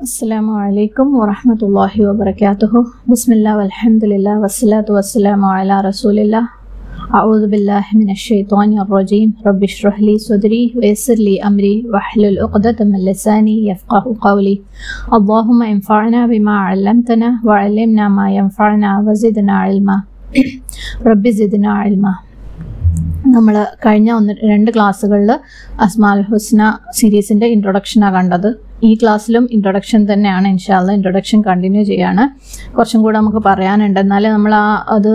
السلام عليكم ورحمة الله وبركاته بسم الله والحمد لله والصلاة والسلام على رسول الله أعوذ بالله من الشيطان الرجيم رب اشرح لي صدري ويسر لي أمري واحلل عقدة من لساني يفقه قولي اللهم انفعنا بما علمتنا وعلمنا ما ينفعنا وزدنا علما رب زدنا علما നമ്മൾ കഴിഞ്ഞ ഒന്ന് രണ്ട് ക്ലാസ്സുകളിൽ അസ്മാൽ ഹുസ്ന സീരീസിൻ്റെ ഇൻട്രൊഡക്ഷനാണ് കണ്ടത് ഈ ക്ലാസ്സിലും ഇൻട്രൊഡക്ഷൻ തന്നെയാണ്. ഇൻഷാല്ല ഇൻട്രൊഡക്ഷൻ കണ്ടിന്യൂ ചെയ്യാണ്. കുറച്ചും കൂടെ നമുക്ക് പറയാനുണ്ട്. എന്നാലേ നമ്മൾ ആ അത്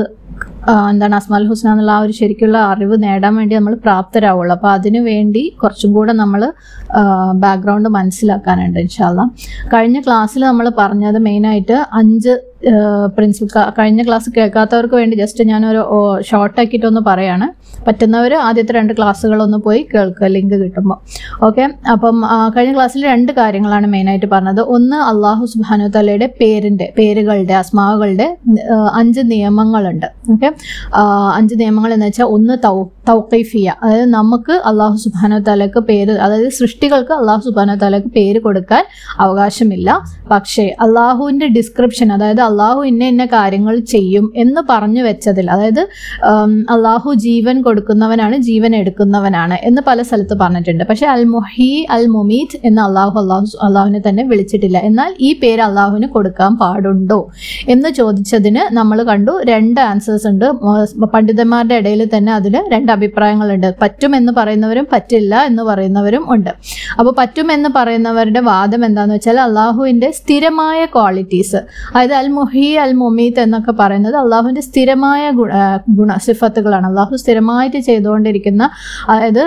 എന്താണ് അസ്മാൽ ഹുസ്ന എന്നുള്ള ആ ഒരു ശരിക്കുള്ള അറിവ് നേടാൻ വേണ്ടി നമ്മൾ പ്രാപ്തരാവുള്ളൂ. അപ്പോൾ അതിനു വേണ്ടി കുറച്ചും കൂടെ നമ്മൾ ബാക്ക്ഗ്രൗണ്ട് മനസ്സിലാക്കാനുണ്ട് ഇൻഷാല്ല കഴിഞ്ഞ ക്ലാസ്സിൽ നമ്മൾ പറഞ്ഞത് മെയിനായിട്ട് അഞ്ച് പ്രിൻസിപ്പൽ കഴിഞ്ഞ ക്ലാസ് കേൾക്കാത്തവർക്ക് വേണ്ടി ജസ്റ്റ് ഞാനൊരു ഷോർട്ട് ആക്കിയിട്ടൊന്ന് പറയാണ്. പറ്റുന്നവർ ആദ്യത്തെ രണ്ട് ക്ലാസ്സുകളൊന്ന് പോയി കേൾക്കുക ലിങ്ക് കിട്ടുമ്പോൾ ഓക്കെ അപ്പം കഴിഞ്ഞ ക്ലാസ്സിൽ രണ്ട് കാര്യങ്ങളാണ് മെയിനായിട്ട് പറഞ്ഞത്. ഒന്ന് അള്ളാഹു സുബാനു തലയുടെ പേരിന്റെ പേരുകളുടെ അസ്മാവുകളുടെ അഞ്ച് നിയമങ്ങളുണ്ട്. ഓക്കെ അഞ്ച് നിയമങ്ങൾ എന്ന് വെച്ചാൽ ഒന്ന് തൗ തൗക്കൈഫിയ അതായത് നമുക്ക് അള്ളാഹു സുബാനു തലക്ക് പേര് അതായത് സൃഷ്ടികൾക്ക് അള്ളാഹു സുബാനു തലക്ക് പേര് കൊടുക്കാൻ അവകാശമില്ല. പക്ഷേ അള്ളാഹുവിന്റെ ഡിസ്ക്രിപ്ഷൻ അതായത് അള്ളാഹു ഇന്ന ഇന്ന കാര്യങ്ങൾ ചെയ്യും എന്ന് പറഞ്ഞു വെച്ചതിൽ അതായത് അള്ളാഹു ജീവൻ കൊടുക്കുന്നവനാണ് ജീവൻ എടുക്കുന്നവനാണ് എന്ന് പല സ്ഥലത്ത് പറഞ്ഞിട്ടുണ്ട്. പക്ഷേ അൽ മുഹി അൽ മുമീത് എന്ന് അള്ളാഹു അള്ളാഹു അള്ളാഹുവിനെ തന്നെ വിളിച്ചിട്ടില്ല. എന്നാൽ ഈ പേര് അള്ളാഹുവിന് കൊടുക്കാൻ പാടുണ്ടോ എന്ന് ചോദിച്ചതിന് നമ്മൾ കണ്ടു രണ്ട് ആൻസേഴ്സ് ഉണ്ട്. പണ്ഡിതന്മാരുടെ ഇടയിൽ തന്നെ അതിൽ രണ്ട് അഭിപ്രായങ്ങളുണ്ട്. പറ്റുമെന്ന് പറയുന്നവരും പറ്റില്ല എന്ന് പറയുന്നവരും ഉണ്ട്. അപ്പോൾ പറ്റുമെന്ന് പറയുന്നവരുടെ വാദം എന്താണെന്ന് വെച്ചാൽ അള്ളാഹുവിന്റെ സ്ഥിരമായ ക്വാളിറ്റീസ് അതായത് അൽ മുഹി അൽ മുമീത്ത് എന്നൊക്കെ പറയുന്നത് അള്ളാഹുവിന്റെ സ്ഥിരമായ ഗുണ ഗുണ സിഫത്തുകളാണ്. അള്ളാഹു സ്ഥിരമായിട്ട് ചെയ്തുകൊണ്ടിരിക്കുന്ന അതായത്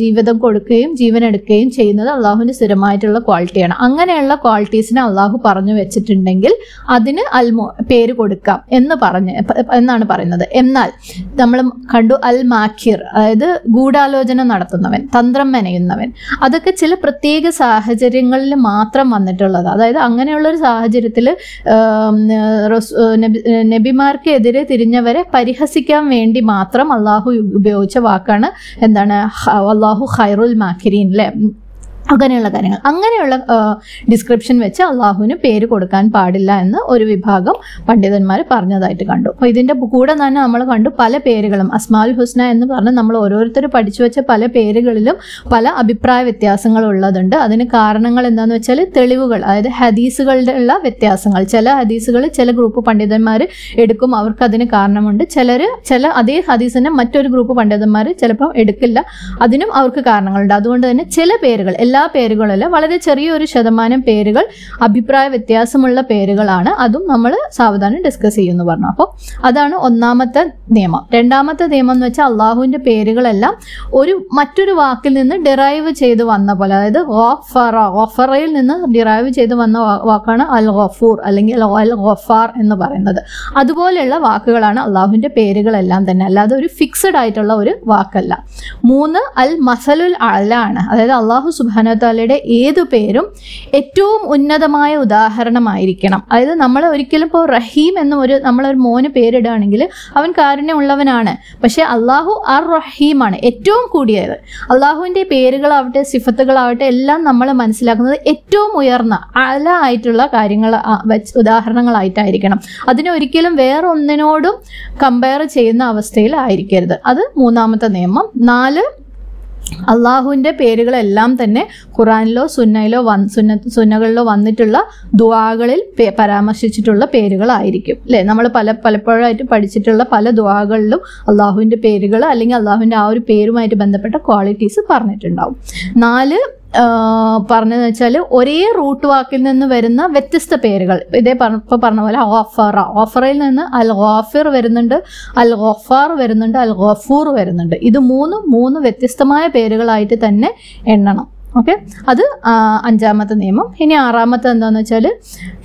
ജീവിതം കൊടുക്കുകയും ജീവൻ എടുക്കുകയും ചെയ്യുന്നത് അള്ളാഹുവിന്റെ സ്ഥിരമായിട്ടുള്ള ക്വാളിറ്റിയാണ്. അങ്ങനെയുള്ള ക്വാളിറ്റീസിനെ അള്ളാഹു പറഞ്ഞു വെച്ചിട്ടുണ്ടെങ്കിൽ അതിന് അൽമോ പേര് കൊടുക്കാം എന്ന് പറഞ്ഞ് എന്നാണ് പറയുന്നത്. എന്നാൽ നമ്മൾ കണ്ടു അൽ മാഖിർ അതായത് ഗൂഢാലോചന നടത്തുന്നവൻ തന്ത്രം മെനയുന്നവൻ. അതൊക്കെ ചില പ്രത്യേക സാഹചര്യങ്ങളിൽ മാത്രം വന്നിട്ടുള്ളത്. അതായത് അങ്ങനെയുള്ള ഒരു സാഹചര്യത്തിൽ നബിമാർക്ക് എതിരെ തിരിഞ്ഞവരെ പരിഹസിക്കാൻ വേണ്ടി മാത്രം അള്ളാഹു ഉപയോഗിച്ച വാക്കാണ് എന്താണ് അള്ളാഹു ഖൈറുൽ മാക്കിരീൻ അല്ലേ അങ്ങനെയുള്ള കാര്യങ്ങൾ. അങ്ങനെയുള്ള ഡിസ്ക്രിപ്ഷൻ വെച്ച് അള്ളാഹുവിന് പേര് കൊടുക്കാൻ പാടില്ല എന്ന് ഒരു വിഭാഗം പണ്ഡിതന്മാർ പറഞ്ഞതായിട്ട് കണ്ടു. അപ്പോൾ ഇതിന്റെ കൂടെ തന്നെ നമ്മൾ കണ്ടു പല പേരുകളും. അസ്മാൽ ഹുസ്ന എന്ന് പറഞ്ഞ് നമ്മൾ ഓരോരുത്തർ പഠിച്ചു വെച്ച പല പേരുകളിലും പല അഭിപ്രായ വ്യത്യാസങ്ങൾ ഉള്ളതുണ്ട്. അതിന് കാരണങ്ങൾ എന്താണെന്ന് വെച്ചാൽ തെളിവുകൾ അതായത് ഹദീസുകളുടെ ഉള്ള വ്യത്യാസങ്ങൾ. ചില ഹദീസുകൾ ചില ഗ്രൂപ്പ് പണ്ഡിതന്മാർ എടുക്കും അവർക്ക് അതിന് കാരണമുണ്ട്. ചിലർ ചില അതേ ഹദീസിനെ മറ്റൊരു ഗ്രൂപ്പ് പണ്ഡിതന്മാർ ചിലപ്പോൾ എടുക്കില്ല. അതിനും അവർക്ക് കാരണങ്ങളുണ്ട്. അതുകൊണ്ട് തന്നെ ചില പേരുകൾ എല്ലാ പേരുകളല്ല വളരെ ചെറിയൊരു ശതമാനം പേരുകൾ അഭിപ്രായ വ്യത്യാസമുള്ള പേരുകളാണ്. അതും നമ്മൾ സാവധാനം ഡിസ്കസ് ചെയ്യുമെന്ന് പറഞ്ഞു. അപ്പോൾ അതാണ് ഒന്നാമത്തെ നിയമം. രണ്ടാമത്തെ നിയമം എന്ന് വെച്ചാൽ അള്ളാഹുവിന്റെ പേരുകളെല്ലാം ഒരു മറ്റൊരു വാക്കിൽ നിന്ന് ഡിറൈവ് ചെയ്ത് വന്ന പോലെ അതായത് ഓഫറ ഓഫറയിൽ നിന്ന് ഡിറൈവ് ചെയ്ത് വന്ന വാക്കാണ് അൽ ഗഫൂർ അല്ലെങ്കിൽ അൽ ഗഫാർ എന്ന് പറയുന്നത്. അതുപോലെയുള്ള വാക്കുകളാണ് അള്ളാഹുവിന്റെ പേരുകളെല്ലാം തന്നെ. അല്ലാതെ ഒരു ഫിക്സഡ് ആയിട്ടുള്ള ഒരു വാക്കല്ല. മൂന്ന് അൽ മസലുൽ അല ആണ് അതായത് അള്ളാഹു സുബാനത്താലയുടെ ഏതു പേരും ഏറ്റവും ഉന്നതമായ ഉദാഹരണമായിരിക്കണം. അതായത് നമ്മൾ ഒരിക്കലും ഇപ്പോൾ റഹീം എന്ന ഒരു നമ്മളൊരു മോന് പേരിടുകയാണെങ്കിൽ അവൻ കാരുണ്യമുള്ളവനാണ്. പക്ഷേ അള്ളാഹു അർ റഹീമാണ് ഏറ്റവും കൂടിയത്. അള്ളാഹുവിന്റെ പേരുകളാവട്ടെ സിഫത്തുകളാവട്ടെ എല്ലാം നമ്മൾ മനസ്സിലാക്കുന്നത് ഏറ്റവും ഉയർന്ന അല ആയിട്ടുള്ള കാര്യങ്ങൾ ഉദാഹരണങ്ങളായിട്ടായിരിക്കണം. അതിനെ ഒരിക്കലും വേറെ ഒന്നിനോടും കമ്പയർ ചെയ്യുന്ന അവസ്ഥയിലായിരിക്കരുത്. അത് മൂന്നാമത്തെ നിയമം. നാല് അള്ളാഹുവിന്റെ പേരുകളെല്ലാം തന്നെ ഖുറാനിലോ സുന്നയിലോ വൻ സുന്ന സുന്നകളിലോ വന്നിട്ടുള്ള ദുവാകളിൽ പരാമർശിച്ചിട്ടുള്ള പേരുകളായിരിക്കും. അല്ലേ? നമ്മൾ പല പലപ്പോഴായിട്ട് പഠിച്ചിട്ടുള്ള പല ദുവാകളിലും അള്ളാഹുവിന്റെ പേരുകൾ അല്ലെങ്കിൽ അള്ളാഹുവിന്റെ ആ ഒരു പേരുമായിട്ട് ബന്ധപ്പെട്ട ക്വാളിറ്റീസ് പറഞ്ഞിട്ടുണ്ടാവും. നാല് പറഞ്ഞതെന്ന് വെച്ചാൽ ഒരേ റൂട്ട് വാക്കിൽ നിന്ന് വരുന്ന വ്യത്യസ്ത പേരുകൾ. ഇതേ ഇപ്പോൾ പറഞ്ഞ പോലെ ഓഫറ ഓഫറയിൽ നിന്ന് അൽ ഗോഫിർ വരുന്നുണ്ട് അൽ ഗഫാർ വരുന്നുണ്ട് അൽ ഗോഫൂർ വരുന്നുണ്ട്. ഇത് മൂന്നും മൂന്ന് വ്യത്യസ്തമായ പേരുകളായിട്ട് തന്നെ എണ്ണണം. ഓക്കെ? അത് അഞ്ചാമത്തെ നിയമം. ഇനി ആറാമത്തെ എന്താണെന്ന് വെച്ചാൽ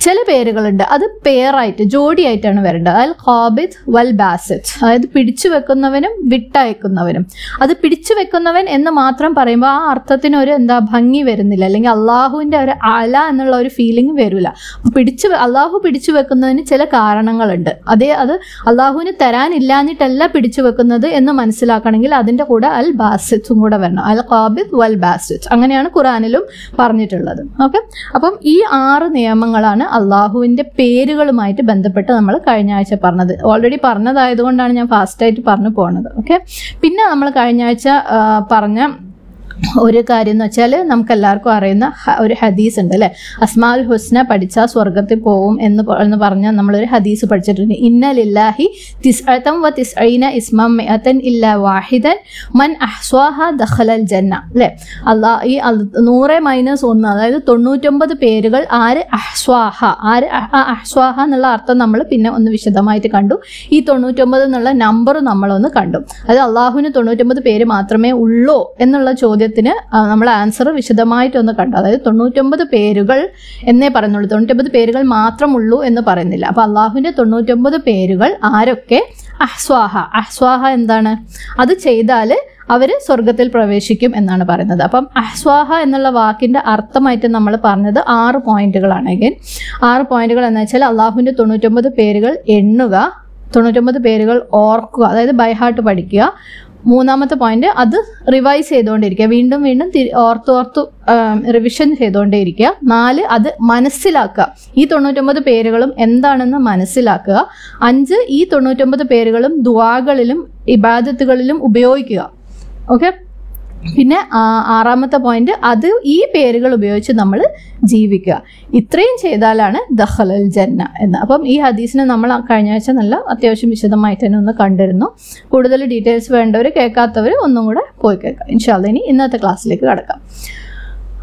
ചില പേരുകളുണ്ട്. അത് പേറായിട്ട് ജോഡിയായിട്ടാണ് വരേണ്ടത്. അൽ ഖാബിദ് വൽ ബാസിറ്റ് അതായത് പിടിച്ചു വെക്കുന്നവനും വിട്ടയക്കുന്നവനും. അത് പിടിച്ചു വെക്കുന്നവൻ എന്ന് മാത്രം പറയുമ്പോൾ ആ അർത്ഥത്തിന് ഒരു എന്താ ഭംഗി വരുന്നില്ല. അല്ലെങ്കിൽ അള്ളാഹുവിന്റെ ഒരു അല എന്നുള്ള ഒരു ഫീലിംഗ് വരില്ല പിടിച്ചു അള്ളാഹു പിടിച്ചു വെക്കുന്നതിന് ചില കാരണങ്ങളുണ്ട്. അതേ അത് അള്ളാഹുവിന് തരാനില്ലാഞ്ഞിട്ടല്ല പിടിച്ചു വെക്കുന്നത് എന്ന് മനസ്സിലാക്കണമെങ്കിൽ അതിന്റെ കൂടെ അൽ ബാസിത്തും കൂടെ വരണം. അൽ ഖാബിദ് വൽ ബാസിറ്റ് അങ്ങനെയാണ് തന്നെയാണ് ഖുറാനിലും പറഞ്ഞിട്ടുള്ളത്. ഓക്കെ? അപ്പം ഈ ആറ് നിയമങ്ങളാണ് അള്ളാഹുവിന്റെ പേരുകളുമായിട്ട് ബന്ധപ്പെട്ട് നമ്മൾ കഴിഞ്ഞ ആഴ്ച പറഞ്ഞത്. ഓൾറെഡി പറഞ്ഞതായതുകൊണ്ടാണ് ഞാൻ ഫാസ്റ്റായിട്ട് പറഞ്ഞു പോകുന്നത് ഓക്കെ? പിന്നെ നമ്മൾ കഴിഞ്ഞ ആഴ്ച പറഞ്ഞ ഒരു കാര്യം എന്ന് വെച്ചാൽ നമുക്ക് എല്ലാവർക്കും അറിയുന്ന ഒരു ഹദീസ് ഉണ്ട് അല്ലേ? അസ്മാൽ ഹുസ്ന പഠിച്ചാൽ സ്വർഗത്തിൽ പോവും എന്ന് എന്ന് പറഞ്ഞാൽ നമ്മളൊരു ഹദീസ് പഠിച്ചിട്ടുണ്ട്. ഇന്നലില്ലാഹി തിസ്അതം വ തിസ്അീന ഇസ്മം മെഅത്തൻ ഇല്ല വാഹിദൻ മൻ അഹ്സ്വാഹ ദഖലൽ ജന്ന അല്ലേ? അള്ളാ ഈ നൂറ് മൈനസ് ഒന്ന് അതായത് തൊണ്ണൂറ്റൊമ്പത് പേരുകൾ ആര് അഹ്സ്വാഹ ആര് അഹ്സ്വാഹ എന്നുള്ള അർത്ഥം നമ്മൾ പിന്നെ ഒന്ന് വിശദമായിട്ട് കണ്ടു. ഈ തൊണ്ണൂറ്റൊമ്പത് എന്നുള്ള നമ്പർ നമ്മളൊന്ന് കണ്ടു. അത് അള്ളാഹുവിന് തൊണ്ണൂറ്റൊമ്പത് പേര് മാത്രമേ ഉള്ളൂ എന്നുള്ള ചോദ്യത്തിന് നമ്മൾ ആൻസർ വിശദമായിട്ടൊന്ന് കണ്ടു. അതായത് തൊണ്ണൂറ്റൊമ്പത് പേരുകൾ എന്നേ പറയുന്നുള്ളൂ. തൊണ്ണൂറ്റൊമ്പത് പേരുകൾ മാത്രം ഉള്ളൂ എന്ന് പറയുന്നില്ല. അപ്പോൾ അള്ളാഹുവിന്റെ തൊണ്ണൂറ്റൊമ്പത് പേരുകൾ ആരൊക്കെ? അഹ്സ്വാഹ. അഹ്സ്വാഹ എന്താണ്? അത് ചെയ്താൽ അവർ സ്വർഗത്തിൽ പ്രവേശിക്കും എന്നാണ് പറയുന്നത്. അപ്പം അഹ്സ്വാഹ എന്നുള്ള വാക്കിന്റെ അർത്ഥമായിട്ട് നമ്മൾ പറഞ്ഞത് ആറ് പോയിന്റുകളാണ്. ആറ് പോയിന്റുകൾ എന്ന് വെച്ചാൽ അള്ളാഹുവിന്റെ തൊണ്ണൂറ്റൊമ്പത് പേരുകൾ എണ്ണുക തൊണ്ണൂറ്റൊമ്പത് പേരുകൾ ഓർക്കുക. അതായത് ബൈഹാർട്ട് പഠിക്കുക. മൂന്നാമത്തെ പോയിന്റ് അത് റിവൈസ് ചെയ്തുകൊണ്ടിരിക്കുക വീണ്ടും വീണ്ടും ഓർത്ത് ഓർത്ത് റിവിഷൻ ചെയ്തുകൊണ്ടേയിരിക്കുക നാല് അത് മനസ്സിലാക്കുക. ഈ തൊണ്ണൂറ്റൊമ്പത് പേരുകളും എന്താണെന്ന് മനസ്സിലാക്കുക. അഞ്ച് ഈ തൊണ്ണൂറ്റൊമ്പത് പേരുകളും ദുവാകളിലും ഇബാദത്തുകളിലും ഉപയോഗിക്കുക. ഓക്കെ പിന്നെ ആറാമത്തെ പോയിന്റ് അത് ഈ പേരുകൾ ഉപയോഗിച്ച് നമ്മൾ ജീവിക്കുക. ഇത്രയും ചെയ്താലാണ് ദഹലൽ ജന്ന എന്ന്. അപ്പം ഈ ഹദീസിനെ നമ്മൾ കഴിഞ്ഞ ആഴ്ച നല്ല അത്യാവശ്യം വിശദമായിട്ട് തന്നെ ഒന്ന് കണ്ടിരുന്നു. കൂടുതൽ ഡീറ്റെയിൽസ് വേണ്ടവർ കേൾക്കാത്തവർ ഒന്നും കൂടെ പോയി കേൾക്കാം. ഇൻഷാല്ല ഇനി ഇന്നത്തെ ക്ലാസ്സിലേക്ക് കടക്കാം.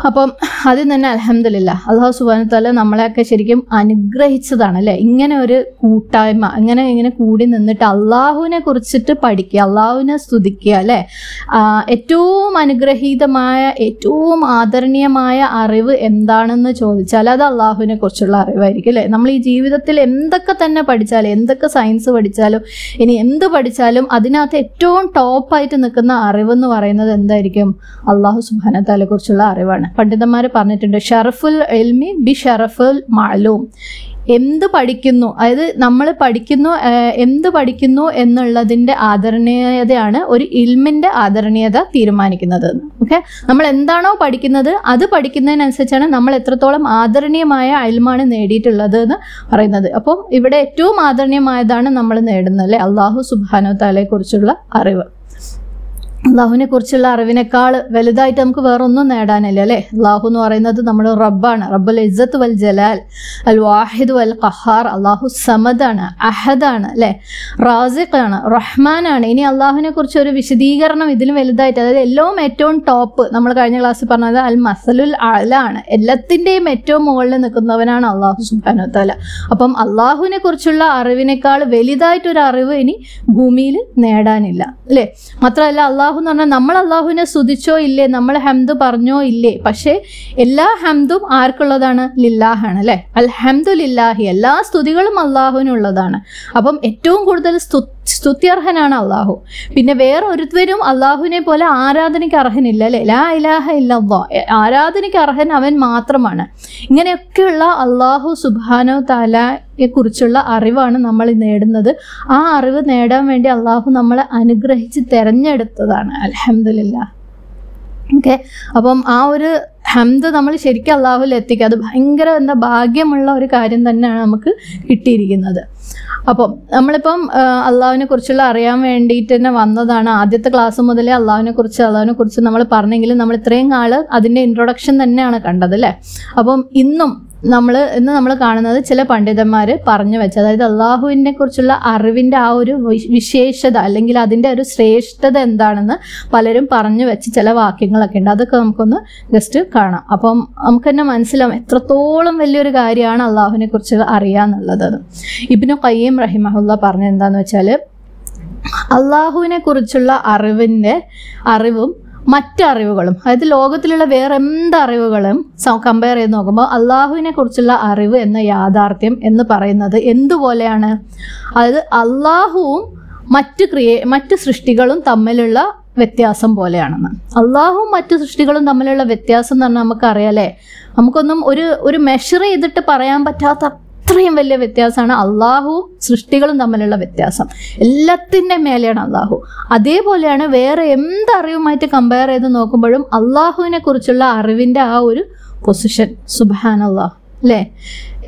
അപ്പം ആദ്യം തന്നെ അലഹമില്ല അള്ളാഹു സുബാനത്തല്ല നമ്മളെയൊക്കെ ശരിക്കും അനുഗ്രഹിച്ചതാണ് അല്ലേ? ഇങ്ങനെ ഒരു കൂട്ടായ്മ ഇങ്ങനെ ഇങ്ങനെ കൂടി നിന്നിട്ട് അള്ളാഹുവിനെ കുറിച്ചിട്ട് പഠിക്കുക അള്ളാഹുവിനെ സ്തുതിക്കുക അല്ലേ? ഏറ്റവും അനുഗ്രഹീതമായ ഏറ്റവും ആദരണീയമായ അറിവ് എന്താണെന്ന് ചോദിച്ചാൽ അത് അള്ളാഹുവിനെ കുറിച്ചുള്ള അറിവായിരിക്കും അല്ലേ? നമ്മൾ ഈ ജീവിതത്തിൽ എന്തൊക്കെ തന്നെ പഠിച്ചാലും എന്തൊക്കെ സയൻസ് പഠിച്ചാലും ഇനി എന്ത് പഠിച്ചാലും അതിനകത്ത് ഏറ്റവും ടോപ്പായിട്ട് നിൽക്കുന്ന അറിവെന്ന് പറയുന്നത് എന്തായിരിക്കും? അള്ളാഹു സുബാനത്താലെ കുറിച്ചുള്ള അറിവാണ്. പണ്ഡിതന്മാർ പറഞ്ഞിട്ടുണ്ട് ഷറഫുൽ എൽമി ബി ഷറഫുൽ മാലൂം എന്ത് പഠിക്കുന്നു അതായത് നമ്മൾ പഠിക്കുന്നു എന്ത് പഠിക്കുന്നു എന്നുള്ളതിന്റെ ആദരണീയതയാണ് ഒരു ഇൽമിന്റെ ആദരണീയത തീരുമാനിക്കുന്നത്. ഓക്കെ? നമ്മൾ എന്താണോ പഠിക്കുന്നത് അത് പഠിക്കുന്നതിനനുസരിച്ചാണ് നമ്മൾ എത്രത്തോളം ആദരണീയമായ അയൽമാണ് നേടിയിട്ടുള്ളത് എന്ന് പറയുന്നത്. അപ്പം ഇവിടെ ഏറ്റവും ആദരണീയമായതാണ് നമ്മൾ നേടുന്നത് അല്ലേ? അള്ളാഹു സുബാനോ താലയെ കുറിച്ചുള്ള അറിവ്. അള്ളാഹുവിനെ കുറിച്ചുള്ള അറിവിനേക്കാൾ വലുതായിട്ട് നമുക്ക് വേറൊന്നും നേടാനില്ല അല്ലേ? അള്ളാഹു എന്ന് പറയുന്നത് നമ്മുടെ റബ്ബാണ്. റബ്ബുൽ ഇസ്സത്ത് വൽ ജലാൽ അൽ വാഹിദ് വൽ ഖഹാർ. അള്ളാഹു സമദാണ് അഹദാണ് അല്ലേ? റാസിഖാണ് റഹ്മാനാണ്. ഇനി അള്ളാഹുവിനെ കുറിച്ച് ഒരു വിശദീകരണം ഇതിലും വലുതായിട്ട് അതായത് എല്ലാം ഏറ്റവും ടോപ്പ് നമ്മൾ കഴിഞ്ഞ ക്ലാസ്സിൽ പറഞ്ഞത് അൽ മസലുൽ അലാണ് എല്ലാത്തിന്റെയും ഏറ്റവും മുകളിൽ നിൽക്കുന്നവനാണ് അള്ളാഹു സുബാനു താല അപ്പം അള്ളാഹുവിനെ കുറിച്ചുള്ള അറിവിനേക്കാൾ വലുതായിട്ടൊരു അറിവ് ഇനി ഭൂമിയിൽ നേടാനില്ല അല്ലേ? മാത്രമല്ല അള്ളാഹു എന്ന് പറഞ്ഞാൽ നമ്മൾ അള്ളാഹുവിനെ സ്തുതിച്ചോ ഇല്ലേ നമ്മൾ ഹംദ് പറഞ്ഞോ ഇല്ലേ. പക്ഷേ എല്ലാ ഹംദും ആർക്കുള്ളതാണ്? ലില്ലാഹാണ് അല്ലേ? അൽ ഹംദു ലില്ലാഹി എല്ലാ സ്തുതികളും അള്ളാഹുവിനുള്ളതാണ്. അപ്പം ഏറ്റവും കൂടുതൽ സ്തു സ്തുത്യർഹനാണ് അള്ളാഹു പിന്നെ വേറെ ഒരുത്തരും അള്ളാഹുവിനെ പോലെ ആരാധനയ്ക്ക് അർഹനില്ല അല്ലേ? ലാ ഇലാഹ ഇല്ലല്ലാ. ആരാധനയ്ക്ക് അർഹൻ അവൻ മാത്രമാണ്. ഇങ്ങനെയൊക്കെയുള്ള അള്ളാഹു സുബാനോ താലയെ കുറിച്ചുള്ള അറിവാണ് നമ്മൾ നേടുന്നത്. ആ അറിവ് നേടാൻ വേണ്ടി അള്ളാഹു നമ്മളെ അനുഗ്രഹിച്ച് തിരഞ്ഞെടുത്തതാണ്. അലഹമില്ല ഓക്കെ? അപ്പം ആ ഒരു ഹംദ് നമ്മൾ ശരിക്കും അള്ളാഹുൽ എത്തിക്കുക. അത് ഭയങ്കര എന്താ ഭാഗ്യമുള്ള ഒരു കാര്യം തന്നെയാണ് നമുക്ക് കിട്ടിയിരിക്കുന്നത്. അപ്പം നമ്മളിപ്പം അള്ളാഹുവിനെ കുറിച്ചുള്ള അറിയാൻ വേണ്ടിയിട്ട് തന്നെ വന്നതാണ് ആദ്യത്തെ ക്ലാസ് മുതലേ അള്ളാഹുവിനെ കുറിച്ച് അള്ളാഹുവിനെ കുറിച്ച് നമ്മൾ പറഞ്ഞെങ്കിലും നമ്മൾ ഇത്രയും കാല അതിന്റെ ഇൻട്രൊഡക്ഷൻ തന്നെയാണ് കണ്ടത് അല്ലേ? അപ്പം ഇന്നും നമ്മൾ ഇന്ന് നമ്മൾ കാണുന്നത് ചില പണ്ഡിതന്മാർ പറഞ്ഞു വെച്ച അതായത് അള്ളാഹുവിനെ കുറിച്ചുള്ള അറിവിന്റെ ആ ഒരു വിശേഷത അല്ലെങ്കിൽ അതിന്റെ ഒരു ശ്രേഷ്ഠത എന്താണെന്ന് പലരും പറഞ്ഞു വെച്ച് ചില വാക്യങ്ങളൊക്കെ ഉണ്ട്. അതൊക്കെ നമുക്കൊന്ന് ജസ്റ്റ് കാണാം. അപ്പം നമുക്ക് തന്നെ മനസ്സിലാവും എത്രത്തോളം വലിയൊരു കാര്യമാണ് അള്ളാഹുവിനെ കുറിച്ച് അറിയാന്നുള്ളത് ഇബിനു കയ്യം റഹിമഹുല്ല പറഞ്ഞത് എന്താണെന്ന് വെച്ചാൽ അള്ളാഹുവിനെ കുറിച്ചുള്ള അറിവിന്റെ അറിവും മറ്ററിവുകളും അതായത് ലോകത്തിലുള്ള വേറെ എന്ത് അറിവുകളും കമ്പയർ ചെയ്ത് നോക്കുമ്പോൾ അള്ളാഹുവിനെ കുറിച്ചുള്ള അറിവ് എന്ന യാഥാർത്ഥ്യം എന്ന് പറയുന്നത് എന്തുപോലെയാണ്? അതായത് അള്ളാഹുവും മറ്റ് ക്രിയേ മറ്റ് സൃഷ്ടികളും തമ്മിലുള്ള വ്യത്യാസം പോലെയാണെന്ന്. അള്ളാഹും മറ്റു സൃഷ്ടികളും തമ്മിലുള്ള വ്യത്യാസം എന്ന് പറഞ്ഞാൽ നമുക്കറിയാലേ നമുക്കൊന്നും ഒരു ഒരു മെഷർ ചെയ്തിട്ട് പറയാൻ പറ്റാത്ത അത്രയും വലിയ വ്യത്യാസമാണ് അള്ളാഹുവും സൃഷ്ടികളും തമ്മിലുള്ള വ്യത്യാസം. എല്ലാത്തിന്റെ മേലെയാണ് അള്ളാഹു. അതേപോലെയാണ് വേറെ എന്ത് അറിവുമായിട്ട് കമ്പയർ ചെയ്ത് നോക്കുമ്പോഴും അള്ളാഹുവിനെ കുറിച്ചുള്ള അറിവിന്റെ ആ ഒരു പൊസിഷൻ സുബാൻ അള്ളാഹ് അല്ലേ?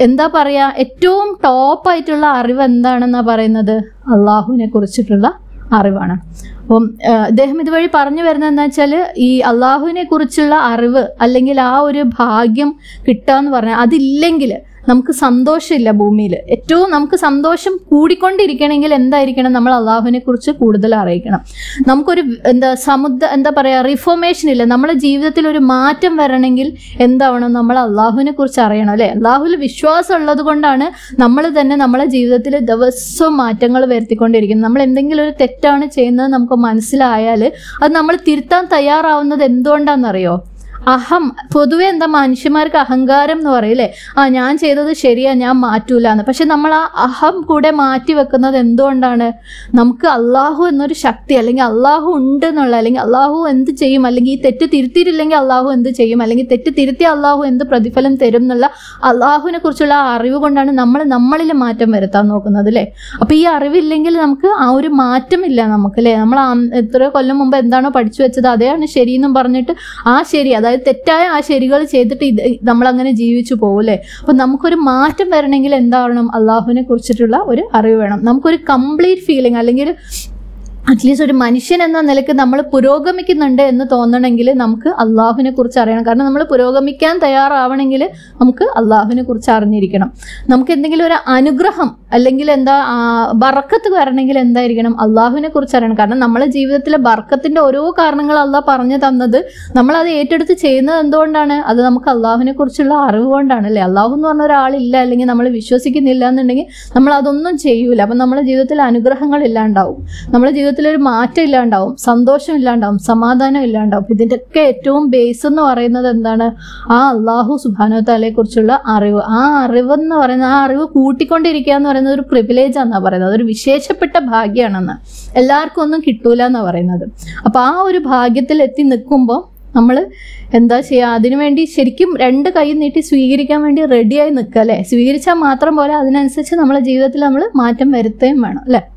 എന്താ പറയുക ഏറ്റവും ടോപ്പായിട്ടുള്ള അറിവ് എന്താണെന്നാ പറയുന്നത്? അള്ളാഹുവിനെ കുറിച്ചിട്ടുള്ള അറിവാണ്. അപ്പം അദ്ദേഹം ഇതുവഴി പറഞ്ഞു വരുന്നത് എന്താ വെച്ചാൽ ഈ അള്ളാഹുവിനെ കുറിച്ചുള്ള അറിവ് അല്ലെങ്കിൽ ആ ഒരു ഭാഗ്യം കിട്ടുക എന്ന് പറഞ്ഞാൽ അതില്ലെങ്കിൽ നമുക്ക് സന്തോഷമില്ല ഭൂമിയിൽ ഏറ്റവും നമുക്ക് സന്തോഷം കൂടിക്കൊണ്ടിരിക്കണമെങ്കിൽ എന്തായിരിക്കണം? നമ്മൾ അള്ളാഹുവിനെ കുറിച്ച് കൂടുതൽ അറിയിക്കണം. നമുക്കൊരു എന്താ സമുദ്ര എന്താ പറയുക റിഫോർമേഷൻ ഇല്ല. നമ്മുടെ ജീവിതത്തിൽ ഒരു മാറ്റം വരണമെങ്കിൽ എന്താവണം? നമ്മൾ അള്ളാഹുവിനെ കുറിച്ച് അറിയണം അല്ലേ? അള്ളാഹുവിൽ വിശ്വാസം ഉള്ളത് കൊണ്ടാണ് നമ്മൾ തന്നെ നമ്മളെ ജീവിതത്തിൽ ദിവസവും മാറ്റങ്ങൾ വരുത്തിക്കൊണ്ടിരിക്കുന്നത്. നമ്മൾ എന്തെങ്കിലും ഒരു തെറ്റാണ് ചെയ്യുന്നത് നമുക്ക് മനസ്സിലായാൽ അത് നമ്മൾ തിരുത്താൻ തയ്യാറാവുന്നത് എന്തുകൊണ്ടാണെന്നറിയോ? അഹം പൊതുവെ എന്താ മനുഷ്യന്മാർക്ക് അഹങ്കാരം എന്ന് പറയില്ലേ ആ ഞാൻ ചെയ്തത് ശരിയാ ഞാൻ മാറ്റൂല എന്ന് പക്ഷെ നമ്മൾ ആ അഹം കൂടെ മാറ്റി വെക്കുന്നത് എന്തുകൊണ്ടാണ്? നമുക്ക് അള്ളാഹു എന്നൊരു ശക്തി അല്ലെങ്കിൽ അള്ളാഹു ഉണ്ട് എന്നുള്ള അല്ലെങ്കിൽ അള്ളാഹു എന്ത് ചെയ്യും അല്ലെങ്കിൽ ഈ തെറ്റ് തിരുത്തിയിട്ടില്ലെങ്കിൽ അള്ളാഹു എന്ത് ചെയ്യും അല്ലെങ്കിൽ തെറ്റ് തിരുത്തി അള്ളാഹു എന്ത് പ്രതിഫലം തരും എന്നുള്ള അള്ളാഹുവിനെ കുറിച്ചുള്ള ആ അറിവ് കൊണ്ടാണ് നമ്മൾ നമ്മളിൽ മാറ്റം വരുത്താൻ നോക്കുന്നത് അല്ലേ? അപ്പൊ ഈ അറിവില്ലെങ്കിൽ നമുക്ക് ആ ഒരു മാറ്റമില്ല നമുക്ക് അല്ലേ? നമ്മൾ എത്ര കൊല്ലം മുമ്പ് എന്താണോ പഠിച്ചു വെച്ചത് അതാണ് ശരിയെന്നും പറഞ്ഞിട്ട് ആ ശരി അതായത് തെറ്റായ ആ ശരികൾ ചെയ്തിട്ട് ഇത് നമ്മളങ്ങനെ ജീവിച്ചു പോകല്ലേ അപ്പൊ നമുക്കൊരു മാറ്റം വരണമെങ്കിൽ എന്താവണം? അള്ളാഹുവിനെ കുറിച്ചിട്ടുള്ള ഒരു അറിവ് വേണം. നമുക്കൊരു കംപ്ലീറ്റ് ഫീലിംഗ് അല്ലെങ്കിൽ അറ്റ്ലീസ്റ്റ് ഒരു മനുഷ്യൻ എന്ന നിലയ്ക്ക് നമ്മൾ പുരോഗമിക്കുന്നുണ്ട് എന്ന് തോന്നണമെങ്കിൽ നമുക്ക് അള്ളാഹുവിനെ കുറിച്ച് അറിയണം. കാരണം നമ്മൾ പുരോഗമിക്കാൻ തയ്യാറാവണമെങ്കിൽ നമുക്ക് അള്ളാഹുവിനെ കുറിച്ച് അറിഞ്ഞിരിക്കണം. നമുക്ക് എന്തെങ്കിലും ഒരു അനുഗ്രഹം അല്ലെങ്കിൽ എന്താ ബർക്കത്ത് വരണമെങ്കിൽ എന്തായിരിക്കണം? അള്ളാഹുവിനെ കുറിച്ച് അറിയണം. കാരണം നമ്മളെ ജീവിതത്തിലെ ബർക്കത്തിന്റെ ഓരോ കാരണങ്ങൾ അള്ളാഹ് പറഞ്ഞു തന്നത് നമ്മൾ അത് ഏറ്റെടുത്ത് ചെയ്യുന്നത് എന്തുകൊണ്ടാണ്? അത് നമുക്ക് അള്ളാഹുവിനെ കുറിച്ചുള്ള അറിവ് കൊണ്ടാണ് അല്ലേ? അള്ളാഹു എന്ന് പറഞ്ഞ ഒരാളില്ല അല്ലെങ്കിൽ നമ്മൾ വിശ്വസിക്കുന്നില്ല എന്നുണ്ടെങ്കിൽ നമ്മൾ അതൊന്നും ചെയ്യൂല. അപ്പം നമ്മുടെ ജീവിതത്തിൽ അനുഗ്രഹങ്ങൾ ഇല്ലാണ്ടാവും. നമ്മുടെ ജീവിതത്തിൽ ഒരു മാറ്റം ഇല്ലാണ്ടാവും സന്തോഷം ഇല്ലാണ്ടാവും സമാധാനം ഇല്ലാണ്ടാവും. ഇതിന്റെയൊക്കെ ഏറ്റവും ബേസ് എന്ന് പറയുന്നത് എന്താണ്? ആ അള്ളാഹു സുബാനോ തലയെ കുറിച്ചുള്ള അറിവ്. ആ അറിവ് എന്ന് പറയുന്നത് ആ അറിവ് കൂട്ടിക്കൊണ്ടിരിക്കുക എന്ന് പറയുന്നത് ഒരു പ്രിവിലേജ് ആണെന്നാണ് പറയുന്നത്. അതൊരു വിശേഷപ്പെട്ട ഭാഗ്യമാണെന്ന്. എല്ലാവർക്കും ഒന്നും കിട്ടൂല എന്നാണ് പറയുന്നത്. അപ്പോൾ ആ ഒരു ഭാഗ്യത്തിൽ എത്തി നിൽക്കുമ്പോൾ നമ്മൾ എന്താ ചെയ്യുക അതിനുവേണ്ടി ശരിക്കും രണ്ട് കൈ നീട്ടി സ്വീകരിക്കാൻ വേണ്ടി റെഡിയായി നിൽക്കുക അല്ലേ? സ്വീകരിച്ചാൽ മാത്രം പോലെ അതിനനുസരിച്ച് നമ്മളെ ജീവിതത്തിൽ നമ്മൾ മാറ്റം വരുത്തുകയും വേണം അല്ലേ?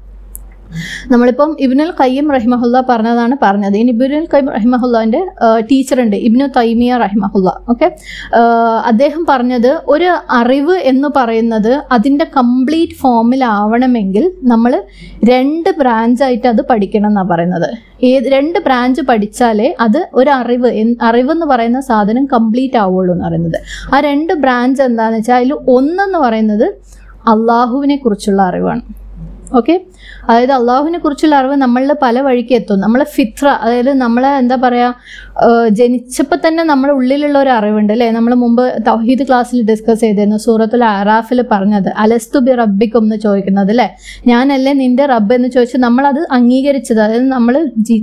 നമ്മളിപ്പം ഇബ്നുൽ കയ്യം റഹിമഹുല്ല പറഞ്ഞതാണ് പറഞ്ഞത്. ഇനി ഇബ്നുൽ കയ്യം റഹിമഹുല്ലാന്റെ ടീച്ചറുണ്ട്. ഇബ്നു തൈമിയ റഹിമഹുല്ല. ഓക്കെ? അദ്ദേഹം പറഞ്ഞത് ഒരു അറിവ് എന്ന് പറയുന്നത് അതിന്റെ കംപ്ലീറ്റ് ഫോമിലാവണമെങ്കിൽ നമ്മൾ രണ്ട് ബ്രാഞ്ചായിട്ട് അത് പഠിക്കണം എന്നാണ് പറയുന്നത്. ഏത് രണ്ട് ബ്രാഞ്ച് പഠിച്ചാലേ അത് ഒരു അറിവ് അറിവ് എന്ന് പറയുന്ന സാധനം കംപ്ലീറ്റ് ആവുള്ളൂ എന്ന് പറയുന്നത്. ആ രണ്ട് ബ്രാഞ്ച് എന്താണെന്ന് വെച്ചാൽ അതിൽ ഒന്നെന്ന് പറയുന്നത് അള്ളാഹുവിനെ കുറിച്ചുള്ള അറിവാണ്. ഓക്കെ അതായത് അള്ളാഹുവിനെ കുറിച്ചുള്ള അറിവ് നമ്മളിൽ പല വഴിക്ക് എത്തും. നമ്മളെ ഫിത്ര അതായത് നമ്മളെ എന്താ പറയുക ജനിച്ചപ്പോൾ തന്നെ നമ്മുടെ ഉള്ളിലുള്ള ഒരു അറിവുണ്ട് അല്ലേ? നമ്മൾ മുമ്പ് തൗഹീദ് ക്ലാസ്സിൽ ഡിസ്കസ് ചെയ്തിരുന്നു സൂറത്തുൽ അറാഫിൽ പറഞ്ഞത് അലസ്തു ബി റബ്ബിക്കും എന്ന് ചോദിക്കുന്നത് അല്ലേ? ഞാനല്ലേ നിന്റെ റബ്ബ് എന്ന് ചോദിച്ച് നമ്മളത് അംഗീകരിച്ചത്. അതായത് നമ്മൾ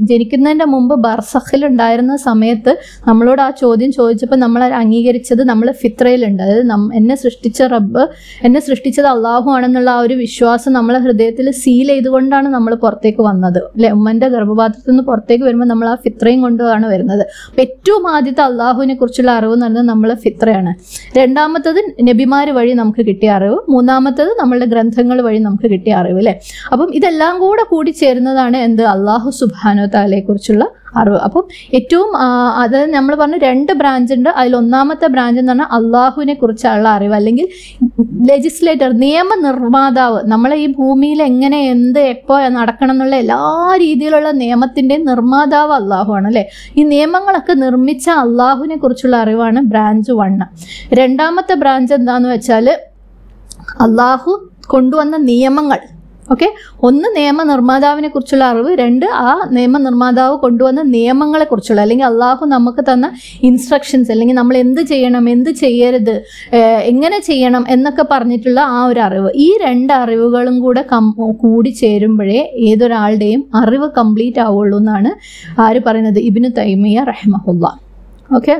ജനിക്കുന്നതിന്റെ മുമ്പ് ബർസഖിൽ ഉണ്ടായിരുന്ന സമയത്ത് നമ്മളോട് ആ ചോദ്യം ചോദിച്ചപ്പോൾ നമ്മൾ അംഗീകരിച്ചത് നമ്മൾ ഫിത്രയിലുണ്ട്. അതായത് എന്നെ സൃഷ്ടിച്ച റബ്ബ് എന്നെ സൃഷ്ടിച്ചത് അള്ളാഹു ആണെന്നുള്ള ആ ഒരു വിശ്വാസം നമ്മളെ ഹൃദയത്തിൽ സീൽ ചെയ്തുകൊണ്ടാണ് നമ്മൾ പുറത്തേക്ക് വന്നത്. അല്ലെ? ഉമ്മന്റെ ഗർഭപാത്രത്തിൽ നിന്ന് പുറത്തേക്ക് വരുമ്പോൾ നമ്മൾ ആ ഫിത്രയും കൊണ്ടാണ് വരുന്നത്. അപ്പം ഏറ്റവും ആദ്യത്തെ അള്ളാഹുവിനെ കുറിച്ചുള്ള അറിവ് എന്ന് പറയുന്നത് നമ്മൾ ഫിത്രയാണ്. രണ്ടാമത്തത് നബിമാർ വഴി നമുക്ക് കിട്ടിയ അറിവ്. മൂന്നാമത്തത് നമ്മളുടെ ഗ്രന്ഥങ്ങൾ വഴി നമുക്ക് കിട്ടിയ അറിവ് അല്ലേ? അപ്പം ഇതെല്ലാം കൂടെ കൂടി ചേരുന്നതാണ് എന്ത്? അള്ളാഹു സുബാനോ താലയെ അറിവ് അപ്പം ഏറ്റവും അതായത് നമ്മൾ പറഞ്ഞു രണ്ട് ബ്രാഞ്ച് ഉണ്ട്. അതിൽ ഒന്നാമത്തെ ബ്രാഞ്ച് എന്ന് പറഞ്ഞാൽ അള്ളാഹുവിനെ കുറിച്ചുള്ള അറിവ്. അല്ലെങ്കിൽ ലെജിസ്ലേറ്റർ നിയമനിർമ്മാതാവ് നമ്മളെ ഈ ഭൂമിയിൽ എങ്ങനെ എന്ത് എപ്പോ നടക്കണം എന്നുള്ള എല്ലാ രീതിയിലുള്ള നിയമത്തിന്റെയും നിർമ്മാതാവ് അള്ളാഹുവാണ് അല്ലേ? ഈ നിയമങ്ങളൊക്കെ നിർമ്മിച്ച അള്ളാഹുവിനെ കുറിച്ചുള്ള അറിവാണ് ബ്രാഞ്ച് വണ്ണ് രണ്ടാമത്തെ ബ്രാഞ്ച് എന്താന്ന് വെച്ചാൽ അള്ളാഹു കൊണ്ടുവന്ന നിയമങ്ങൾ. ഓക്കെ ഒന്ന് നിയമനിർമ്മാതാവിനെ കുറിച്ചുള്ള അറിവ് രണ്ട് ആ നിയമ നിർമ്മാതാവ് കൊണ്ടുവന്ന നിയമങ്ങളെ കുറിച്ചുള്ള അല്ലെങ്കിൽ അള്ളാഹു നമുക്ക് തന്ന ഇൻസ്ട്രക്ഷൻസ് അല്ലെങ്കിൽ നമ്മൾ എന്ത് ചെയ്യണം എന്ത് ചെയ്യരുത് എങ്ങനെ ചെയ്യണം എന്നൊക്കെ പറഞ്ഞിട്ടുള്ള ആ ഒരു അറിവ്. ഈ രണ്ട് അറിവുകളും കൂടെ കം കൂടി ചേരുമ്പോഴേ ഏതൊരാളുടെയും അറിവ് കംപ്ലീറ്റ് ആവുള്ളൂ എന്നാണ് ആര് പറയുന്നത്? ഇബിന് തൈമിയ റഹ്മഹുല്ല. ഓക്കെ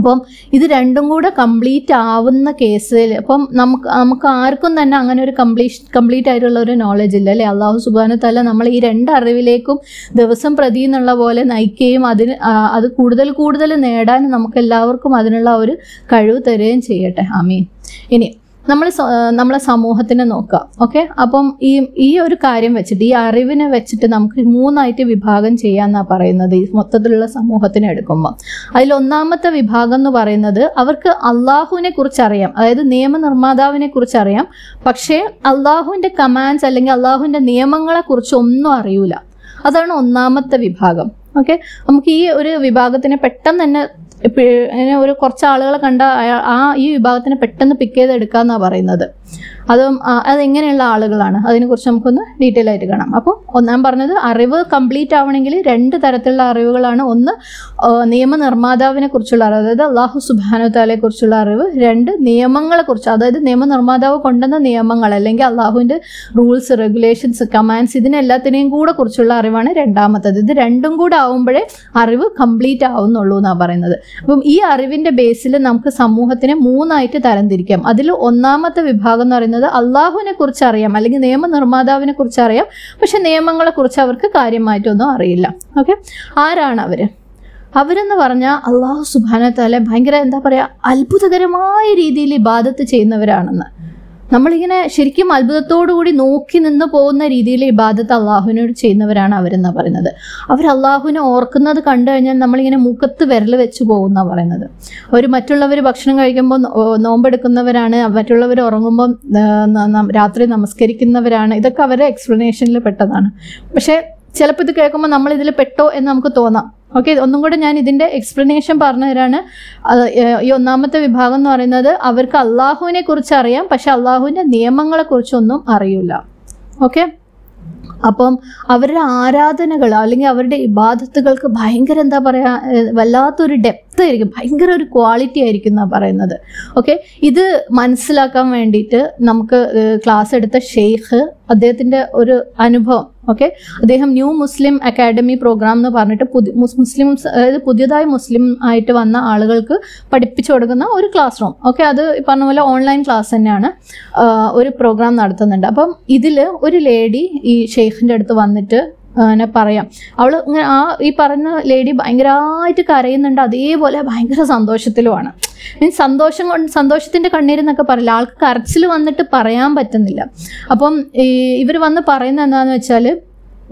അപ്പം ഇത് രണ്ടും കൂടെ കംപ്ലീറ്റ് ആവുന്ന കേസിൽ അപ്പം നമുക്ക് നമുക്ക് ആർക്കും തന്നെ അങ്ങനെ ഒരു കംപ്ലീറ്റ് കംപ്ലീറ്റ് ആയിട്ടുള്ള ഒരു നോളജ് ഇല്ല അല്ലേ? അള്ളാഹു സുബാന തല നമ്മൾ ഈ രണ്ട് അറിവിലേക്കും ദിവസം പ്രതി എന്നുള്ള പോലെ നയിക്കുകയും അതിന് അത് കൂടുതൽ കൂടുതൽ നേടാൻ നമുക്ക് എല്ലാവർക്കും അതിനുള്ള ഒരു കഴിവ് തരുകയും ചെയ്യട്ടെ. ആമീൻ. ഇനി നമ്മൾ നമ്മളെ സമൂഹത്തിനെ നോക്കുക ഓക്കെ അപ്പം ഈ ഈ ഒരു കാര്യം വെച്ചിട്ട് ഈ അറിവിനെ വെച്ചിട്ട് നമുക്ക് മൂന്നായിട്ട് വിഭാഗം ചെയ്യാന്നാ പറയുന്നത് ഈ മൊത്തത്തിലുള്ള സമൂഹത്തിനെ എടുക്കുമ്പോൾ അതിൽ ഒന്നാമത്തെ വിഭാഗം എന്ന് പറയുന്നത് അവർക്ക് അള്ളാഹുവിനെ കുറിച്ച് അറിയാം അതായത് നിയമനിർമ്മാതാവിനെ കുറിച്ച് അറിയാം പക്ഷേ അള്ളാഹുവിന്റെ കമാൻഡ്സ് അല്ലെങ്കിൽ അള്ളാഹുവിന്റെ നിയമങ്ങളെ കുറിച്ച് ഒന്നും അറിയൂല. അതാണ് ഒന്നാമത്തെ വിഭാഗം ഓക്കെ നമുക്ക് ഈ ഒരു വിഭാഗത്തിനെ പെട്ടെന്ന് തന്നെ ഇങ്ങനെ ഒരു കുറച്ച് ആളുകളെ കണ്ട ആ ഈ വിഭാഗത്തിനെ പെട്ടെന്ന് പിക്ക് ചെയ്ത് എടുക്കാന്നാണ് പറയുന്നത്. അതും അതെങ്ങനെയുള്ള ആളുകളാണ്? അതിനെക്കുറിച്ച് നമുക്കൊന്ന് ഡീറ്റെയിൽ ആയിട്ട് കാണാം. അപ്പോൾ ഒന്നാം പറഞ്ഞത് അറിവ് കംപ്ലീറ്റ് ആവണമെങ്കിൽ രണ്ട് തരത്തിലുള്ള അറിവുകളാണ്. ഒന്ന് നിയമ നിയമനിർമ്മാതാവിനെ കുറിച്ചുള്ള അറിവ് അതായത് അള്ളാഹു സുബാനുത്താലെ കുറിച്ചുള്ള അറിവ്. രണ്ട് നിയമങ്ങളെ കുറിച്ച് അതായത് നിയമനിർമ്മാതാവ് കൊണ്ടുവന്ന നിയമങ്ങൾ അല്ലെങ്കിൽ അള്ളാഹുവിന്റെ റൂൾസ് റെഗുലേഷൻസ് കമാൻഡ്സ് ഇതിനെല്ലാത്തിനെയും കൂടെ കുറിച്ചുള്ള അറിവാണ് രണ്ടാമത്തത്. ഇത് രണ്ടും കൂടെ ആവുമ്പോഴേ അറിവ് കംപ്ലീറ്റ് ആവുന്നുള്ളൂ എന്നാണ് പറയുന്നത്. അപ്പം ഈ അറിവിന്റെ ബേസിൽ നമുക്ക് സമൂഹത്തിനെ മൂന്നായിട്ട് തരംതിരിക്കാം അതിൽ ഒന്നാമത്തെ വിഭാഗം എന്ന് പറയുന്നത് അള്ളാഹുവിനെ കുറിച്ച് അറിയാം അല്ലെങ്കിൽ നിയമനിർമ്മാതാവിനെ കുറിച്ച് അറിയാം. പക്ഷെ നിയമങ്ങളെ കുറിച്ച് അവർക്ക് കാര്യമായിട്ടൊന്നും അറിയില്ല. ഓക്കെ ആരാണ് അവർ? അവരെന്ന് പറഞ്ഞാൽ അള്ളാഹു സുബാനത്താലെ ഭയങ്കര എന്താ പറയുക അത്ഭുതകരമായ രീതിയിൽ ഇബാദത്ത് ചെയ്യുന്നവരാണെന്ന്. നമ്മളിങ്ങനെ ശരിക്കും അത്ഭുതത്തോടു കൂടി നോക്കി നിന്ന് പോകുന്ന രീതിയിൽ ഇബാദത്ത് അള്ളാഹുവിനോട് ചെയ്യുന്നവരാണ് അവരെന്നാണ് പറയുന്നത്. അവർ അള്ളാഹുവിനെ ഓർക്കുന്നത് കണ്ടു കഴിഞ്ഞാൽ നമ്മളിങ്ങനെ മുഖത്ത് വിരൽ വെച്ച് പോകുന്ന പറയുന്നത്. അവർ മറ്റുള്ളവർ ഭക്ഷണം കഴിക്കുമ്പോൾ നോമ്പെടുക്കുന്നവരാണ് മറ്റുള്ളവർ ഉറങ്ങുമ്പോൾ രാത്രി നമസ്കരിക്കുന്നവരാണ്. ഇതൊക്കെ അവരുടെ എക്സ്പ്ലനേഷനിൽ പെട്ടതാണ്. പക്ഷേ ചിലപ്പോൾ ഇത് കേൾക്കുമ്പോൾ നമ്മൾ ഇതിൽ പെട്ടോ എന്ന് നമുക്ക് തോന്നാം. ഓക്കെ ഒന്നും കൂടെ ഞാൻ ഇതിന്റെ എക്സ്പ്ലനേഷൻ പറഞ്ഞു തരാണ്. ഈ ഒന്നാമത്തെ വിഭാഗം എന്ന് പറയുന്നത് അവർക്ക് അള്ളാഹുവിനെ കുറിച്ച് അറിയാം പക്ഷെ അള്ളാഹുവിന്റെ നിയമങ്ങളെ കുറിച്ചൊന്നും അറിയില്ല. ഓക്കെ അപ്പം അവരുടെ ആരാധനകൾ അല്ലെങ്കിൽ അവരുടെ ഇബാദത്തുകൾക്ക് ഭയങ്കര എന്താ പറയുക വല്ലാത്തൊരു ഡെപ്ത് ആയിരിക്കും. ഭയങ്കര ഒരു ക്വാളിറ്റി ആയിരിക്കും എന്നാണ് പറയുന്നത്. ഓക്കെ ഇത് മനസ്സിലാക്കാൻ വേണ്ടിയിട്ട് നമുക്ക് ക്ലാസ് എടുത്ത ഷെയ്ഖ് അദ്ദേഹത്തിന്റെ ഒരു അനുഭവം. ഓക്കെ അദ്ദേഹം ന്യൂ മുസ്ലിം അക്കാഡമി പ്രോഗ്രാം എന്ന് പറഞ്ഞിട്ട് പുതിയ മുസ്ലിംസ് അതായത് പുതിയതായി മുസ്ലിം ആയിട്ട് വന്ന ആളുകൾക്ക് പഠിപ്പിച്ചു കൊടുക്കുന്ന ഒരു ക്ലാസ് റൂം ഓക്കെ അത് പറഞ്ഞ പോലെ ഓൺലൈൻ ക്ലാസ് തന്നെയാണ്. ഒരു പ്രോഗ്രാം നടത്തുന്നുണ്ട്. അപ്പം ഇതിൽ ഒരു ലേഡി ഈ ഷെയ്ഖിന്റെ അടുത്ത് വന്നിട്ട് അങ്ങനെ പറയാം. അവൾ ഇങ്ങനെ ആ ഈ പറഞ്ഞ ലേഡി ഭയങ്കരമായിട്ട് കരയുന്നുണ്ട്. അതേപോലെ ഭയങ്കര സന്തോഷത്തിലുമാണ്. മീൻസ് സന്തോഷം കൊണ്ട് സന്തോഷത്തിന്റെ കണ്ണീരെന്നൊക്കെ പറയില്ല? ആൾക്ക് കരച്ചിൽ വന്നിട്ട് പറയാൻ പറ്റുന്നില്ല. അപ്പം ഈ ഇവർ വന്ന് പറയുന്നത് എന്താണെന്ന് വെച്ചാൽ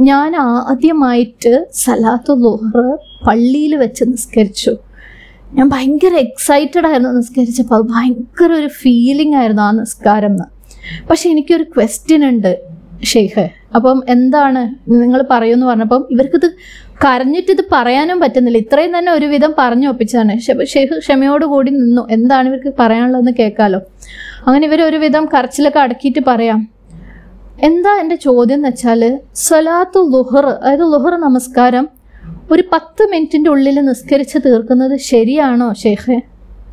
ഞാൻ ആദ്യമായിട്ട് സലാത്തു ദുഹറ് പള്ളിയിൽ വെച്ച് നിസ്കരിച്ചു. ഞാൻ ഭയങ്കര എക്സൈറ്റഡ് ആയിരുന്നു നിസ്കരിച്ചപ്പോൾ. അത് ഭയങ്കര ഒരു ഫീലിംഗ് ആയിരുന്നു ആ നിസ്കാരം എന്ന്. പക്ഷെ എനിക്കൊരു ക്വസ്റ്റ്യൻ ഉണ്ട്. ഷെയ്ഖ് അപ്പം എന്താണ് നിങ്ങൾ പറയുമെന്ന് പറഞ്ഞപ്പം ഇവർക്കിത് കരഞ്ഞിട്ട് ഇത് പറയാനും പറ്റുന്നില്ല. ഇത്രയും തന്നെ ഒരുവിധം പറഞ്ഞു ഒപ്പിച്ചാണ് ഷെയ്ഖ് ക്ഷമയോടുകൂടി നിന്നു. എന്താണ് ഇവർക്ക് പറയാനുള്ളതെന്ന് കേൾക്കാലോ. അങ്ങനെ ഇവർ ഒരുവിധം കരച്ചിലൊക്കെ അടക്കിയിട്ട് പറയാം. എന്താ എന്റെ ചോദ്യം എന്ന് വെച്ചാൽ സലാത്തു ലുഹർ അതായത് ലുഹർ നമസ്കാരം ഒരു പത്ത് മിനിറ്റിന്റെ ഉള്ളിൽ നിസ്കരിച്ച് തീർക്കുന്നത് ശരിയാണോ ഷെയ്ഖെ?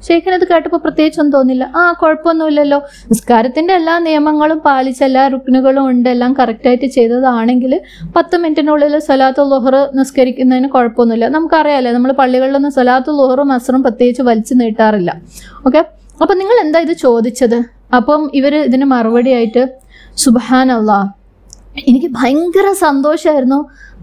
ഷെയ്ഖിനത് കേട്ടപ്പോൾ പ്രത്യേകിച്ചൊന്നും തോന്നില്ല ആ കുഴപ്പമൊന്നുമില്ലല്ലോ. നിസ്കാരത്തിന്റെ എല്ലാ നിയമങ്ങളും പാലിച്ച് എല്ലാ റുക്കിനുകളും ഉണ്ട് എല്ലാം കറക്റ്റായിട്ട് ചെയ്തതാണെങ്കിൽ പത്ത് മിനിറ്റിനുള്ളിൽ സലാത്തു ലുഹർ നിസ്കരിക്കുന്നതിന് കുഴപ്പമൊന്നുമില്ല. നമുക്കറിയാലോ നമ്മൾ പള്ളികളിലൊന്നും സലാത്തു ലുഹറും അസറും പ്രത്യേകിച്ച് വലിച്ചു നീട്ടാറില്ല. ഓക്കെ അപ്പം നിങ്ങൾ എന്താ ഇത് ചോദിച്ചത്? അപ്പം ഇവർ ഇതിന് മറുപടിയായിട്ട് അള്ളാ എനിക്ക് ഭയങ്കര സന്തോഷമായിരുന്നു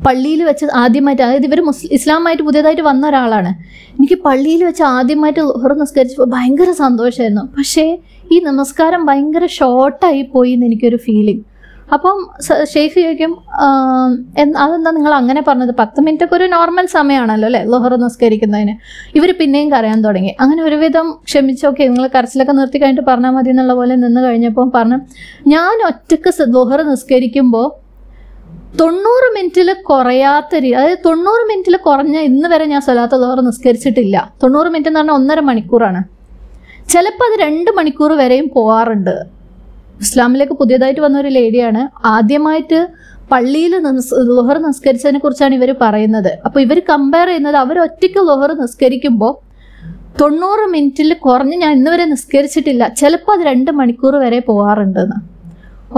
പള്ളിയിൽ വെച്ച് ആദ്യമായിട്ട് അതായത് ഇവർ മുസ്ലിം ഇസ്ലാമായിട്ട് പുതിയതായിട്ട് വന്ന ഒരാളാണ്. എനിക്ക് പള്ളിയിൽ വെച്ച് ആദ്യമായിട്ട് ലുഹർ നിസ്കരിച്ചപ്പോൾ ഭയങ്കര സന്തോഷമായിരുന്നു പക്ഷേ ഈ നമസ്കാരം ഭയങ്കര ഷോർട്ടായി പോയി എന്ന് എനിക്കൊരു ഫീലിംഗ് അപ്പം ഷെയ്ഖ് ചോദിക്കും അതെന്താ നിങ്ങൾ അങ്ങനെ പറഞ്ഞത്? പത്ത് മിനിറ്റ് ഒക്കെ ഒരു നോർമൽ സമയമാണല്ലോ അല്ലേ ലുഹർ നിസ്കരിക്കുന്നതിന്. ഇവർ പിന്നെയും കരയാൻ തുടങ്ങി. അങ്ങനെ ഒരുവിധം ക്ഷമിച്ചൊക്കെ നിങ്ങൾ കരച്ചിലൊക്കെ നിർത്തി കഴിഞ്ഞിട്ട് പറഞ്ഞാൽ മതി എന്നുള്ള പോലെ നിന്ന് കഴിഞ്ഞപ്പോൾ പറഞ്ഞു ഞാൻ ഒറ്റയ്ക്ക് ലുഹർ നിസ്കരിക്കുമ്പോൾ തൊണ്ണൂറ് മിനിറ്റിൽ കുറയാത്ത രീതി അതായത് തൊണ്ണൂറ് മിനിറ്റിൽ കുറഞ്ഞ ഇന്ന് വരെ ഞാൻ സ്വലാത്ത ദോറ നിസ്കരിച്ചിട്ടില്ല. തൊണ്ണൂറ് മിനിറ്റ് എന്ന് പറഞ്ഞാൽ ഒന്നര മണിക്കൂറാണ്. ചിലപ്പോൾ അത് രണ്ട് മണിക്കൂർ വരെയും പോകാറുണ്ട് ഇസ്ലാമിലേക്ക് പുതിയതായിട്ട് വന്ന ഒരു ലേഡിയാണ്. ആദ്യമായിട്ട് പള്ളിയിൽ ലുഹർ നിസ്കരിച്ചതിനെ കുറിച്ചാണ് ഇവർ പറയുന്നത്. അപ്പോൾ ഇവർ കമ്പയർ ചെയ്യുന്നത് അവർ ഒറ്റയ്ക്ക് ലുഹർ നിസ്കരിക്കുമ്പോൾ തൊണ്ണൂറ് മിനിറ്റിൽ കുറഞ്ഞ് ഞാൻ ഇന്ന് വരെ നിസ്കരിച്ചിട്ടില്ല. ചിലപ്പോൾ അത് രണ്ട് മണിക്കൂർ വരെ പോകാറുണ്ടെന്ന്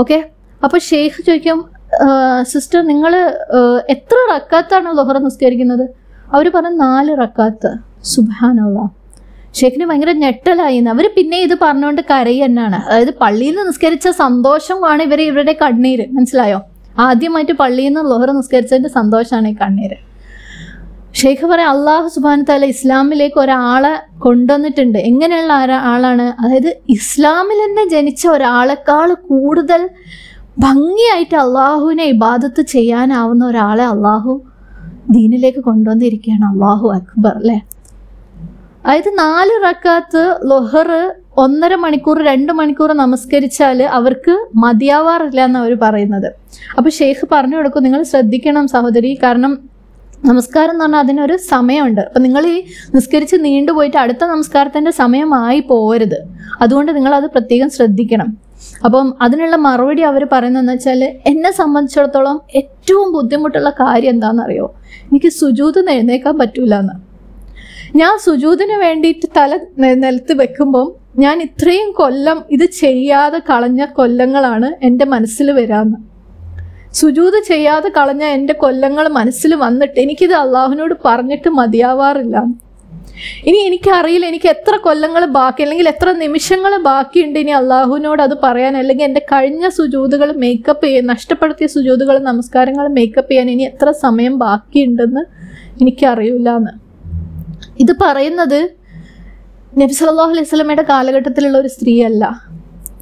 ഓക്കെ? അപ്പോൾ ഷെയ്ഖ് ചോദിക്കും സിസ്റ്റർ നിങ്ങൾ എത്ര റക്കാത്താണ് ലൊഹറ നിസ്കരിക്കുന്നത്? അവർ പറഞ്ഞു നാല് റക്കാത്ത്. സുബാനുള്ള ഷേഖിന് ഭയങ്കര ഞെട്ടലായി അവർ പിന്നെ ഇത് പറഞ്ഞുകൊണ്ട് കരയി തന്നെയാണ് അതായത് പള്ളിയിൽ നിന്ന് നിസ്കരിച്ച സന്തോഷമാണ് ഇവർ ഇവരുടെ കണ്ണീര്. മനസ്സിലായോ? ആദ്യമായിട്ട് പള്ളിയിൽ നിന്ന് ലോഹർ നിസ്കരിച്ചതിന്റെ സന്തോഷമാണ് ഈ കണ്ണീര്. ഷെയ്ഖ് പറയാം അള്ളാഹു സുബാൻ താല ഇസ്ലാമിലേക്ക് ഒരാളെ കൊണ്ടുവന്നിട്ടുണ്ട്. എങ്ങനെയുള്ള ആളാണ്? അതായത് ഇസ്ലാമിൽ തന്നെ ജനിച്ച ഒരാളെക്കാൾ കൂടുതൽ ഭംഗിയായിട്ട് അള്ളാഹുവിനെ ഇബാദത്ത് ചെയ്യാനാവുന്ന ഒരാളെ അള്ളാഹു ദീനിലേക്ക് കൊണ്ടുവന്നിരിക്കുകയാണ്. അള്ളാഹു അക്ബർ അല്ലേ? അതായത് നാല് റക്കാത്ത് ലൊഹർ ഒന്നര മണിക്കൂർ രണ്ട് മണിക്കൂർ നമസ്കരിച്ചാൽ അവർക്ക് മതിയാവാറില്ല എന്ന് അവർ പറയുന്നത്. അപ്പോൾ ഷെയ്ഖ് പറഞ്ഞു കൊടുക്കും നിങ്ങൾ ശ്രദ്ധിക്കണം സഹോദരി കാരണം നമസ്കാരം എന്ന് പറഞ്ഞാൽ അതിനൊരു സമയമുണ്ട്. അപ്പം നിങ്ങൾ ഈ നിസ്കരിച്ച് നീണ്ടുപോയിട്ട് അടുത്ത നമസ്കാരത്തിന്റെ സമയമായി പോകരുത് അതുകൊണ്ട് നിങ്ങൾ അത് പ്രത്യേകം ശ്രദ്ധിക്കണം. അപ്പം അതിനുള്ള മറുപടി അവർ പറയുന്നതെന്ന് വെച്ചാൽ എന്നെ സംബന്ധിച്ചിടത്തോളം ഏറ്റവും ബുദ്ധിമുട്ടുള്ള കാര്യം എന്താണെന്നറിയോ? എനിക്ക് സുജൂത് എഴുന്നേക്കാൻ പറ്റൂല എന്ന് ഞാൻ സുജൂതിന് വേണ്ടിയിട്ട് തല നിലത്ത് വെക്കുമ്പം ഞാൻ ഇത്രയും കൊല്ലം ഇത് ചെയ്യാതെ കളഞ്ഞ കൊല്ലങ്ങളാണ് എന്റെ മനസ്സിൽ വരാന്ന്. സുജൂത് ചെയ്യാതെ കളഞ്ഞ എന്റെ കൊല്ലങ്ങൾ മനസ്സിൽ വന്നിട്ട് എനിക്കിത് അള്ളാഹുവിനോട് പറഞ്ഞിട്ട് മതിയാവാറില്ല. ഇനി എനിക്കറിയില്ല എനിക്ക് എത്ര കൊല്ലങ്ങൾ ബാക്കി അല്ലെങ്കിൽ എത്ര നിമിഷങ്ങൾ ബാക്കിയുണ്ട് ഇനി അള്ളാഹുവിനോട് അത് പറയാൻ അല്ലെങ്കിൽ എന്റെ കഴിഞ്ഞ സുജൂതുകൾ മേക്കപ്പ് ചെയ്യാൻ നഷ്ടപ്പെടുത്തിയ സുജൂതുകൾ നമസ്കാരങ്ങൾ മേക്കപ്പ് ചെയ്യാൻ ഇനി എത്ര സമയം ബാക്കിയുണ്ടെന്ന് എനിക്കറിയില്ല എന്ന് ഇത് പറയുന്നത് നബി സല്ലല്ലാഹു അലൈഹി സ്വലമയുടെ കാലഘട്ടത്തിലുള്ള ഒരു സ്ത്രീയല്ല.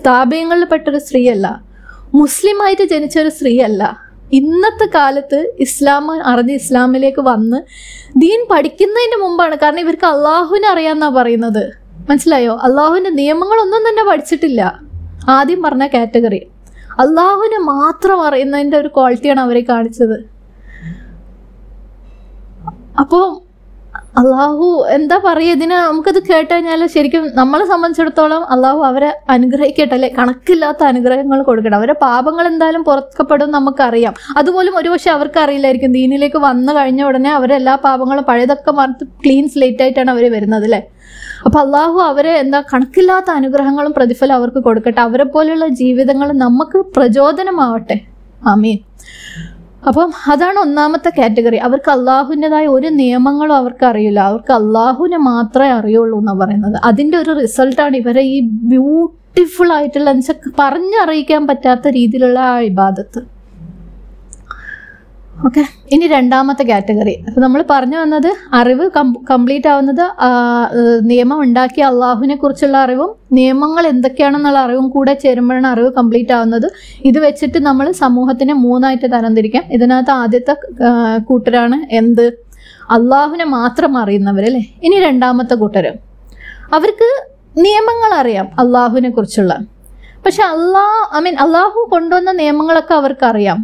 താപയങ്ങളിൽ പെട്ടൊരു സ്ത്രീയല്ല. മുസ്ലിമായിട്ട് ജനിച്ച ഒരു സ്ത്രീയല്ല. ഇന്നത്തെ കാലത്ത് ഇസ്ലാം അറിഞ്ഞ് ഇസ്ലാമിലേക്ക് വന്ന് ദീൻ പഠിക്കുന്നതിന് മുമ്പാണ്. കാരണം ഇവർക്ക് അള്ളാഹുവിനെ അറിയാമെന്നാണ് പറയുന്നത്. മനസ്സിലായോ? അള്ളാഹുവിന്റെ നിയമങ്ങളൊന്നും തന്നെ പഠിച്ചിട്ടില്ല. ആദ്യം പറഞ്ഞ കാറ്റഗറി. അള്ളാഹുവിനെ മാത്രം അറിയുന്നതിന്റെ ഒരു ക്വാളിറ്റിയാണ് അവരെ കാണിച്ചത്. അപ്പോൾ അള്ളാഹു എന്താ പറയുക? ഇതിന് നമുക്കത് കേട്ട് കഴിഞ്ഞാൽ ശരിക്കും നമ്മളെ സംബന്ധിച്ചിടത്തോളം അള്ളാഹു അവരെ അനുഗ്രഹിക്കട്ടെ അല്ലെ? കണക്കില്ലാത്ത അനുഗ്രഹങ്ങൾ കൊടുക്കണം അവരെ പാപങ്ങൾ എന്തായാലും പുറത്തപ്പെടും നമുക്കറിയാം. അതുപോലും ഒരുപക്ഷെ അവർക്ക് അറിയില്ലായിരിക്കും ദീനിലേക്ക് വന്നു കഴിഞ്ഞ ഉടനെ അവരെ എല്ലാ പാപങ്ങളും പഴയതൊക്കെ മറത്ത് ക്ലീൻ സ്ലേറ്റ് ആയിട്ടാണ് അവർ വരുന്നത് അല്ലേ? അപ്പൊ അള്ളാഹു അവരെ എന്താ കണക്കില്ലാത്ത അനുഗ്രഹങ്ങളും പ്രതിഫലം അവർക്ക് കൊടുക്കട്ടെ. അവരെ പോലെയുള്ള ജീവിതങ്ങൾ നമുക്ക് പ്രചോദനമാവട്ടെ. ആമീൻ. അപ്പം അതാണ് ഒന്നാമത്തെ കാറ്റഗറി. അവർക്ക് അള്ളാഹുവിന്റെതായ ഒരു നിയമങ്ങളും അവർക്ക് അറിയില്ല. അവർക്ക് അള്ളാഹുവിനെ മാത്രമേ അറിയുള്ളൂ എന്നാണ് പറയുന്നത്. അതിന്റെ ഒരു റിസൾട്ടാണ് ഇവരെ ഈ ബ്യൂട്ടിഫുൾ ആയിട്ടുള്ള എന്ന് വെച്ചാൽ പറഞ്ഞറിയിക്കാൻ പറ്റാത്ത രീതിയിലുള്ള ആ ഇബാദത്ത്. ഓക്കെ ഇനി രണ്ടാമത്തെ കാറ്റഗറി. അപ്പോൾ നമ്മൾ പറഞ്ഞു വന്നത് അറിവ് കംപ്ലീറ്റ് ആവുന്നത് നിയമം ഉണ്ടാക്കിയ അള്ളാഹുവിനെ കുറിച്ചുള്ള അറിവും നിയമങ്ങൾ എന്തൊക്കെയാണെന്നുള്ള അറിവും കൂടെ ചേരുമ്പോഴാണ് അറിവ് കംപ്ലീറ്റ് ആവുന്നത്. ഇത് വെച്ചിട്ട് നമ്മൾ സമൂഹത്തിനെ മൂന്നായിട്ട് തരംതിരിക്കാം. ഇതിനകത്ത് ആദ്യത്തെ കൂട്ടരാണ് എന്ത്? അള്ളാഹുവിനെ മാത്രം അറിയുന്നവർ അല്ലേ? ഇനി രണ്ടാമത്തെ കൂട്ടർ അവർക്ക് നിയമങ്ങൾ അറിയാം അള്ളാഹുവിനെ കുറിച്ചുള്ള. പക്ഷെ അള്ളാഹ് ഐ മീൻ അള്ളാഹു കൊണ്ടുവന്ന നിയമങ്ങളൊക്കെ അവർക്ക് അറിയാം.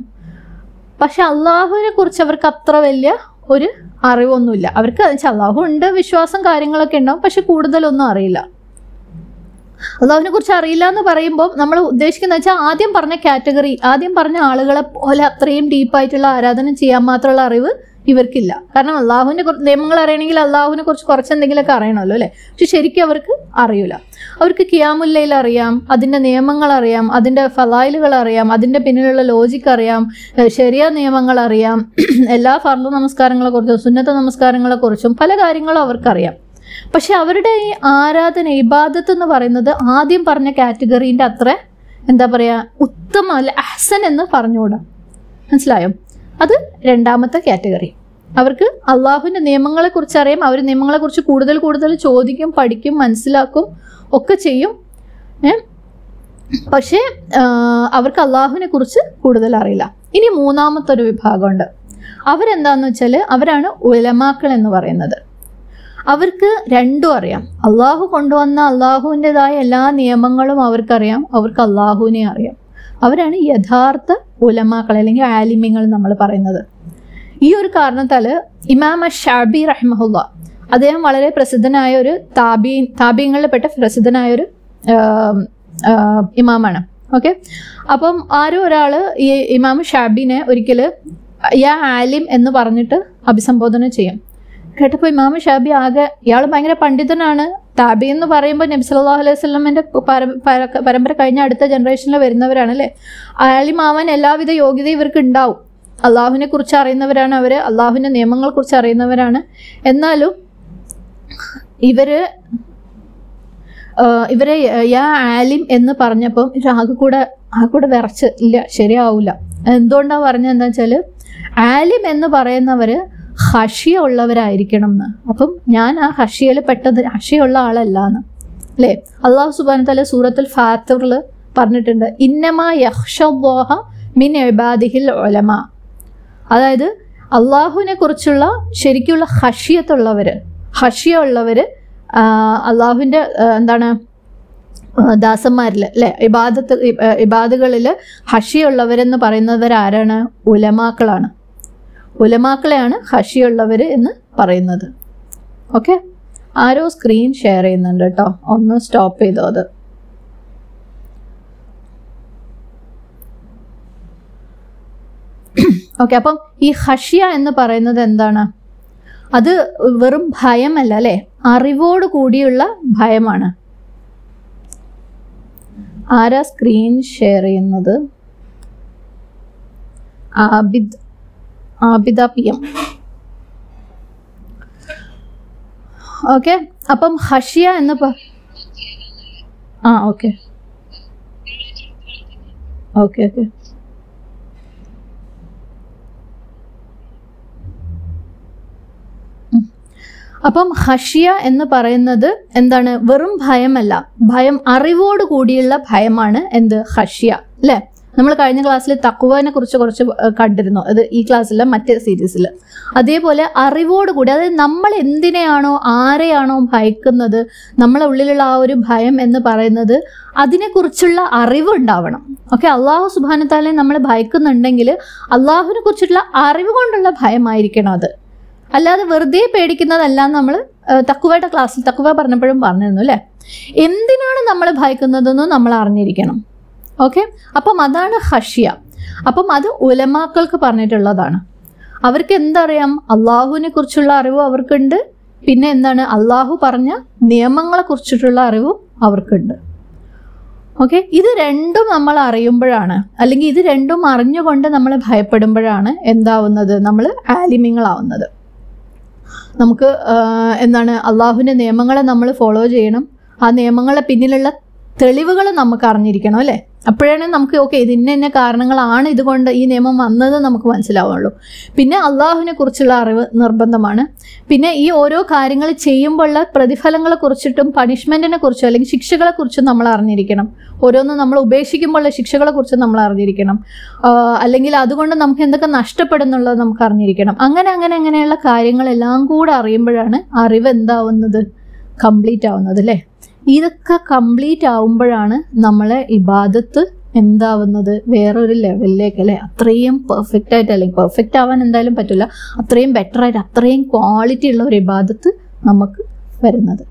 പക്ഷെ അള്ളാഹുവിനെ കുറിച്ച് അവർക്ക് അത്ര വലിയ ഒരു അറിവൊന്നുമില്ല. അവർക്ക് വെച്ചാൽ അള്ളാഹു ഉണ്ട് വിശ്വാസം കാര്യങ്ങളൊക്കെ ഉണ്ടാവും പക്ഷെ കൂടുതലൊന്നും അറിയില്ല. അള്ളാഹുവിനെ കുറിച്ച് അറിയില്ല എന്ന് പറയുമ്പോൾ നമ്മൾ ഉദ്ദേശിക്കുന്നത് വെച്ചാൽ ആദ്യം പറഞ്ഞ കാറ്റഗറി ആദ്യം പറഞ്ഞ ആളുകളെ പോലെ അത്രയും ഡീപ്പായിട്ടുള്ള ആരാധന ചെയ്യാൻ മാത്രമുള്ള അറിവ് ഇവർക്കില്ല. കാരണം അള്ളാഹുവിന്റെ നിയമങ്ങൾ അറിയണമെങ്കിൽ അള്ളാഹുവിനെ കുറിച്ച് കുറച്ച് എന്തെങ്കിലുമൊക്കെ അറിയണമല്ലോ അല്ലേ? പക്ഷെ ശരിക്കും അവർക്ക് അറിയില്ല അവർക്ക് കിയാമുല്ലയിൽ അറിയാം അതിന്റെ നിയമങ്ങൾ അറിയാം അതിന്റെ ഫലായിലുകൾ അറിയാം അതിന്റെ പിന്നിലുള്ള ലോജിക്ക് അറിയാം ശരിയ നിയമങ്ങൾ അറിയാം എല്ലാ ഫർദ നമസ്കാരങ്ങളെ കുറിച്ചും സുന്നത്ത നമസ്കാരങ്ങളെ കുറിച്ചും പല കാര്യങ്ങളും അവർക്കറിയാം. പക്ഷെ അവരുടെ ഈ ആരാധന ഇബാദത്ത് എന്ന് പറയുന്നത് ആദ്യം പറഞ്ഞ കാറ്റഗറീന്റെ അത്ര എന്താ പറയുക ഉത്തമ അല്ല അഹ്സൻ എന്ന് പറഞ്ഞുകൂടാ. മനസ്സിലായോ? അത് രണ്ടാമത്തെ കാറ്റഗറി. അവർക്ക് അള്ളാഹുവിന്റെ നിയമങ്ങളെക്കുറിച്ച് അറിയാം. അവർ നിയമങ്ങളെക്കുറിച്ച് കൂടുതൽ കൂടുതൽ ചോദിക്കും പഠിക്കും മനസ്സിലാക്കും ഒക്കെ ചെയ്യും. പക്ഷേ അവർക്ക് അള്ളാഹുവിനെ കുറിച്ച് കൂടുതൽ അറിയില്ല. ഇനി മൂന്നാമത്തെ ഒരു വിഭാഗമുണ്ട്. അവരെന്താന്ന് വെച്ചാൽ അവരാണ് ഉലമാക്കൾ എന്ന് പറയുന്നത്. അവർക്ക് രണ്ടും അറിയാം. അള്ളാഹു കൊണ്ടുവന്ന അള്ളാഹുവിന്റെതായ എല്ലാ നിയമങ്ങളും അവർക്കറിയാം. അവർക്ക് അള്ളാഹുവിനെ അറിയാം. അവരാണ് യഥാർത്ഥ ഉലമാക്കൾ അല്ലെങ്കിൽ ആലിമ്യങ്ങൾ നമ്മൾ പറയുന്നത്. ഈ ഒരു കാരണത്താൽ ഇമാമ ഷാബി റഹ്മഹുല്ല അദ്ദേഹം വളരെ പ്രസിദ്ധനായ ഒരു താബി താബീങ്ങളിൽപ്പെട്ട പ്രസിദ്ധനായ ഒരു ഇമാമാണ്. ഓക്കെ? അപ്പം ആരോ ഒരാൾ ഈ ഇമാം ഷാബിനെ ഒരിക്കൽ യാ ആലിം എന്ന് പറഞ്ഞിട്ട് അഭിസംബോധന ചെയ്യും. കേട്ടപ്പോൾ ഇമാം ഷാബി ആകെ ഇയാൾ ഭയങ്കര പണ്ഡിതനാണ്. താബി എന്ന് പറയുമ്പോൾ നബി സല്ലല്ലാഹു അലൈഹി സ്വലമിന്റെ പര- പര- പരമ്പര കഴിഞ്ഞ അടുത്ത ജനറേഷനിൽ വരുന്നവരാണ് അല്ലേ? മാമൻ എല്ലാവിധ യോഗ്യത ഇവർക്ക് ഉണ്ടാവും. അള്ളാഹുവിനെ കുറിച്ച് അറിയുന്നവരാണ് അവർ അള്ളാഹുവിന്റെ നിയമങ്ങളെ കുറിച്ച് അറിയുന്നവരാണ്. എന്നാലും ഇവർ ഇവരെ യാ ആലിം എന്ന് പറഞ്ഞപ്പം ആകെ കൂടെ ആകെ കൂടെ വിറച്ച്. ഇല്ല ശരിയാവില്ല എന്തുകൊണ്ടാണ് പറഞ്ഞത് എന്താ വെച്ചാൽ ആലിം എന്ന് പറയുന്നവർ ഹഷിയ ഉള്ളവരായിരിക്കണം എന്ന് അപ്പം ഞാൻ ആ ഹഷിയയിൽ പെട്ടത് ഹഷിയുള്ള ആളല്ല എന്ന് അല്ലേ അള്ളാഹു സുബാന തല സൂറത്തുൽ ഫാത്തറിൽ പറഞ്ഞിട്ടുണ്ട്. ഇന്നമാ യഹ്ഷോഹ മിൻ എബാദിഹിൽ ഒലമ അതായത് അള്ളാഹുവിനെ കുറിച്ചുള്ള ശരിക്കുള്ള ഹഷിയത്തുള്ളവർ ഹഷിയ ഉള്ളവർ അള്ളാഹുവിന്റെ എന്താണ് ദാസന്മാരിൽ അല്ലെ? ഇബാദത്ത് ഇബാദുകളിൽ ഹഷിയുള്ളവരെന്ന് പറയുന്നവരാരാണ് ഉലമാക്കളാണ്. ഉലമാക്കളെയാണ് ഹഷിയുള്ളവർ എന്ന് പറയുന്നത്. ഓക്കെ ആരോ സ്ക്രീൻ ഷെയർ ചെയ്യുന്നുണ്ട് കേട്ടോ. ഒന്ന് സ്റ്റോപ്പ് ചെയ്തോ അത്. ഓക്കെ അപ്പം ഈ ഹഷിയ എന്ന് പറയുന്നത് എന്താണ്? അത് വെറും ഭയമല്ല അല്ലേ? അറിവോട് കൂടിയുള്ള ഭയമാണ്. ആരാ സ്ക്രീൻ ഷെയർ ചെയ്യുന്നത്? Abid Abida P M. Okay അപ്പം ഹഷിയ എന്ന് ആ ഓക്കെ. Okay okay. അപ്പം ഹഷിയ എന്ന് പറയുന്നത് എന്താണ്? വെറും ഭയമല്ല. ഭയം അറിവോട് കൂടിയുള്ള ഭയമാണ് എന്ത്? ഹഷിയ അല്ലേ? നമ്മൾ കഴിഞ്ഞ ക്ലാസ്സിൽ തക്കുവനെ കുറിച്ച് കുറച്ച് കണ്ടിരുന്നു. അത് ഈ ക്ലാസ്സിലെ മറ്റേ സീരീസിൽ. അതേപോലെ അറിവോട് കൂടി അതായത് നമ്മൾ എന്തിനെയാണോ ആരെയാണോ ഭയക്കുന്നത് നമ്മളെ ഉള്ളിലുള്ള ആ ഒരു ഭയം എന്ന് പറയുന്നത് അതിനെക്കുറിച്ചുള്ള അറിവ് ഉണ്ടാവണം. ഓക്കെ? അള്ളാഹു സുബാനത്താലെ നമ്മൾ ഭയക്കുന്നുണ്ടെങ്കിൽ അള്ളാഹുവിനെ കുറിച്ചിട്ടുള്ള അറിവ് കൊണ്ടുള്ള ഭയമായിരിക്കണം അത്. അല്ലാതെ വെറുതെ പേടിക്കുന്നതല്ല നമ്മൾ തക്കുവയുടെ ക്ലാസ്സിൽ തക്കുവ പറഞ്ഞപ്പോഴും പറഞ്ഞിരുന്നു അല്ലേ? എന്തിനാണ് നമ്മൾ ഭയക്കുന്നതെന്നും നമ്മൾ അറിഞ്ഞിരിക്കണം. ഓക്കെ അപ്പം അതാണ് ഹഷ്യ അപ്പം അത് ഉലമാക്കൾക്ക് പറഞ്ഞിട്ടുള്ളതാണ്. അവർക്ക് എന്തറിയാം? അള്ളാഹുവിനെ കുറിച്ചുള്ള അറിവും അവർക്കുണ്ട്. പിന്നെ എന്താണ്? അള്ളാഹു പറഞ്ഞ നിയമങ്ങളെ കുറിച്ചിട്ടുള്ള അറിവും അവർക്കുണ്ട്. ഓക്കെ ഇത് രണ്ടും നമ്മൾ അറിയുമ്പോഴാണ്. അല്ലെങ്കിൽ ഇത് രണ്ടും അറിഞ്ഞുകൊണ്ട് നമ്മൾ ഭയപ്പെടുമ്പോഴാണ് എന്താവുന്നത്? നമ്മൾ ആലിമ്യങ്ങളാവുന്നത് നമുക്ക് എന്താണ്? അള്ളാഹുവിന്റെ നിയമങ്ങളെ നമ്മൾ ഫോളോ ചെയ്യണം. ആ നിയമങ്ങളെ പിന്നിലുള്ള തെളിവുകൾ നമുക്ക് അറിഞ്ഞിരിക്കണം അല്ലേ? അപ്പോഴാണ് നമുക്ക് ഓക്കെ ഇത് ഇന്ന കാരണങ്ങളാണ് ഇതുകൊണ്ട് ഈ നിയമം വന്നത് നമുക്ക് മനസ്സിലാവുള്ളൂ. പിന്നെ അള്ളാഹുവിനെ കുറിച്ചുള്ള അറിവ് നിർബന്ധമാണ്. പിന്നെ ഈ ഓരോ കാര്യങ്ങൾ ചെയ്യുമ്പോഴുള്ള പ്രതിഫലങ്ങളെ കുറിച്ചിട്ടും പണിഷ്മെന്റിനെ കുറിച്ചും അല്ലെങ്കിൽ ശിക്ഷകളെ കുറിച്ചും നമ്മൾ അറിഞ്ഞിരിക്കണം. ഓരോന്നും നമ്മൾ ഉപേക്ഷിക്കുമ്പോഴുള്ള ശിക്ഷകളെ കുറിച്ചും നമ്മൾ അറിഞ്ഞിരിക്കണം. അല്ലെങ്കിൽ അതുകൊണ്ട് നമുക്ക് എന്തൊക്കെ നഷ്ടപ്പെടുന്നുള്ളത് നമുക്ക് അറിഞ്ഞിരിക്കണം. അങ്ങനെ അങ്ങനെ അങ്ങനെയുള്ള കാര്യങ്ങളെല്ലാം കൂടെ അറിയുമ്പോഴാണ് അറിവ് എന്താവുന്നത്? കംപ്ലീറ്റ് ആവുന്നത് അല്ലേ? ഇതൊക്കെ കംപ്ലീറ്റ് ആവുമ്പോഴാണ് നമ്മളെ ഇബാദത്ത് എന്താവുന്നത് വേറൊരു ലെവലിലേക്ക് അല്ലേ? അത്രയും പെർഫെക്റ്റ് ആയിട്ട് അല്ലെങ്കിൽ പെർഫെക്റ്റ് ആവാൻ എന്തായാലും പറ്റില്ല അത്രയും ബെറ്റർ ആയിട്ട് അത്രയും ക്വാളിറ്റി ഉള്ള ഒരു ഇബാദത്ത് നമുക്ക് വരുന്നത്.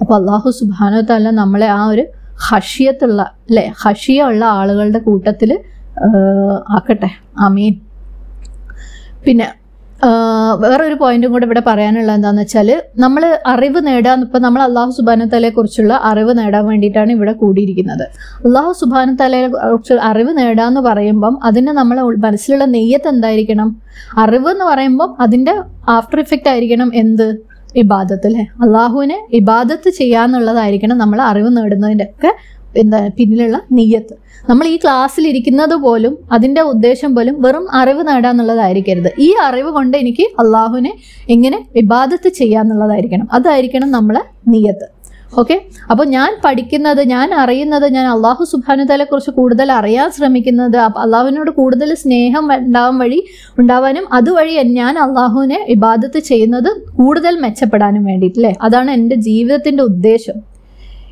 അപ്പോൾ അള്ളാഹു സുബാനോ തല്ല നമ്മളെ ആ ഒരു ഹഷിയത്തുള്ള അല്ലേ? ഹഷിയ ഉള്ള ആളുകളുടെ കൂട്ടത്തിൽ ആക്കട്ടെ. അമീൻ പിന്നെ വേറൊരു പോയിന്റും കൂടെ ഇവിടെ പറയാനുള്ള എന്താണെന്ന് വെച്ചാൽ നമ്മൾ അറിവ് നേടാൻ ഇപ്പം നമ്മൾ അള്ളാഹു സുബാനത്തലയെ കുറിച്ചുള്ള അറിവ് നേടാൻ വേണ്ടിയിട്ടാണ് ഇവിടെ കൂടിയിരിക്കുന്നത്. അള്ളാഹു സുബാനത്തലയെ കുറിച്ച് അറിവ് നേടാന്ന് പറയുമ്പം അതിന് നമ്മൾ മനസ്സിലുള്ള നെയ്യത്ത് എന്തായിരിക്കണം? അറിവ് എന്ന് പറയുമ്പം അതിന്റെ ആഫ്റ്റർ ഇഫക്റ്റ് ആയിരിക്കണം എന്ത്? ഇബാദത്ത് അല്ലേ? അള്ളാഹുവിനെ ഇബാദത്ത് ചെയ്യാന്നുള്ളതായിരിക്കണം നമ്മൾ അറിവ് നേടുന്നതിന്റെ ഒക്കെ എന്താ പിന്നിലുള്ള നെയ്യത്ത്. നമ്മൾ ഈ ക്ലാസ്സിൽ ഇരിക്കുന്നത് പോലും അതിന്റെ ഉദ്ദേശം പോലും വെറും അറിവ് നേടാന്നുള്ളതായിരിക്കരുത്. ഈ അറിവ് കൊണ്ട് എനിക്ക് അള്ളാഹുവിനെ എങ്ങനെ വിവാദത്ത് ചെയ്യാന്നുള്ളതായിരിക്കണം. അതായിരിക്കണം നമ്മളെ നീയത്ത് ഓക്കെ? അപ്പോൾ ഞാൻ പഠിക്കുന്നത് ഞാൻ അറിയുന്നത് ഞാൻ അള്ളാഹു സുബാനുതലെ കുറിച്ച് കൂടുതൽ അറിയാൻ ശ്രമിക്കുന്നത് അള്ളാഹുവിനോട് കൂടുതൽ സ്നേഹം ഉണ്ടാവാൻ വഴി ഉണ്ടാവാനും അതുവഴി ഞാൻ അള്ളാഹുവിനെ ഇബാദത്ത് ചെയ്യുന്നത് കൂടുതൽ മെച്ചപ്പെടാനും വേണ്ടിയിട്ടല്ലേ? അതാണ് എന്റെ ജീവിതത്തിന്റെ ഉദ്ദേശം.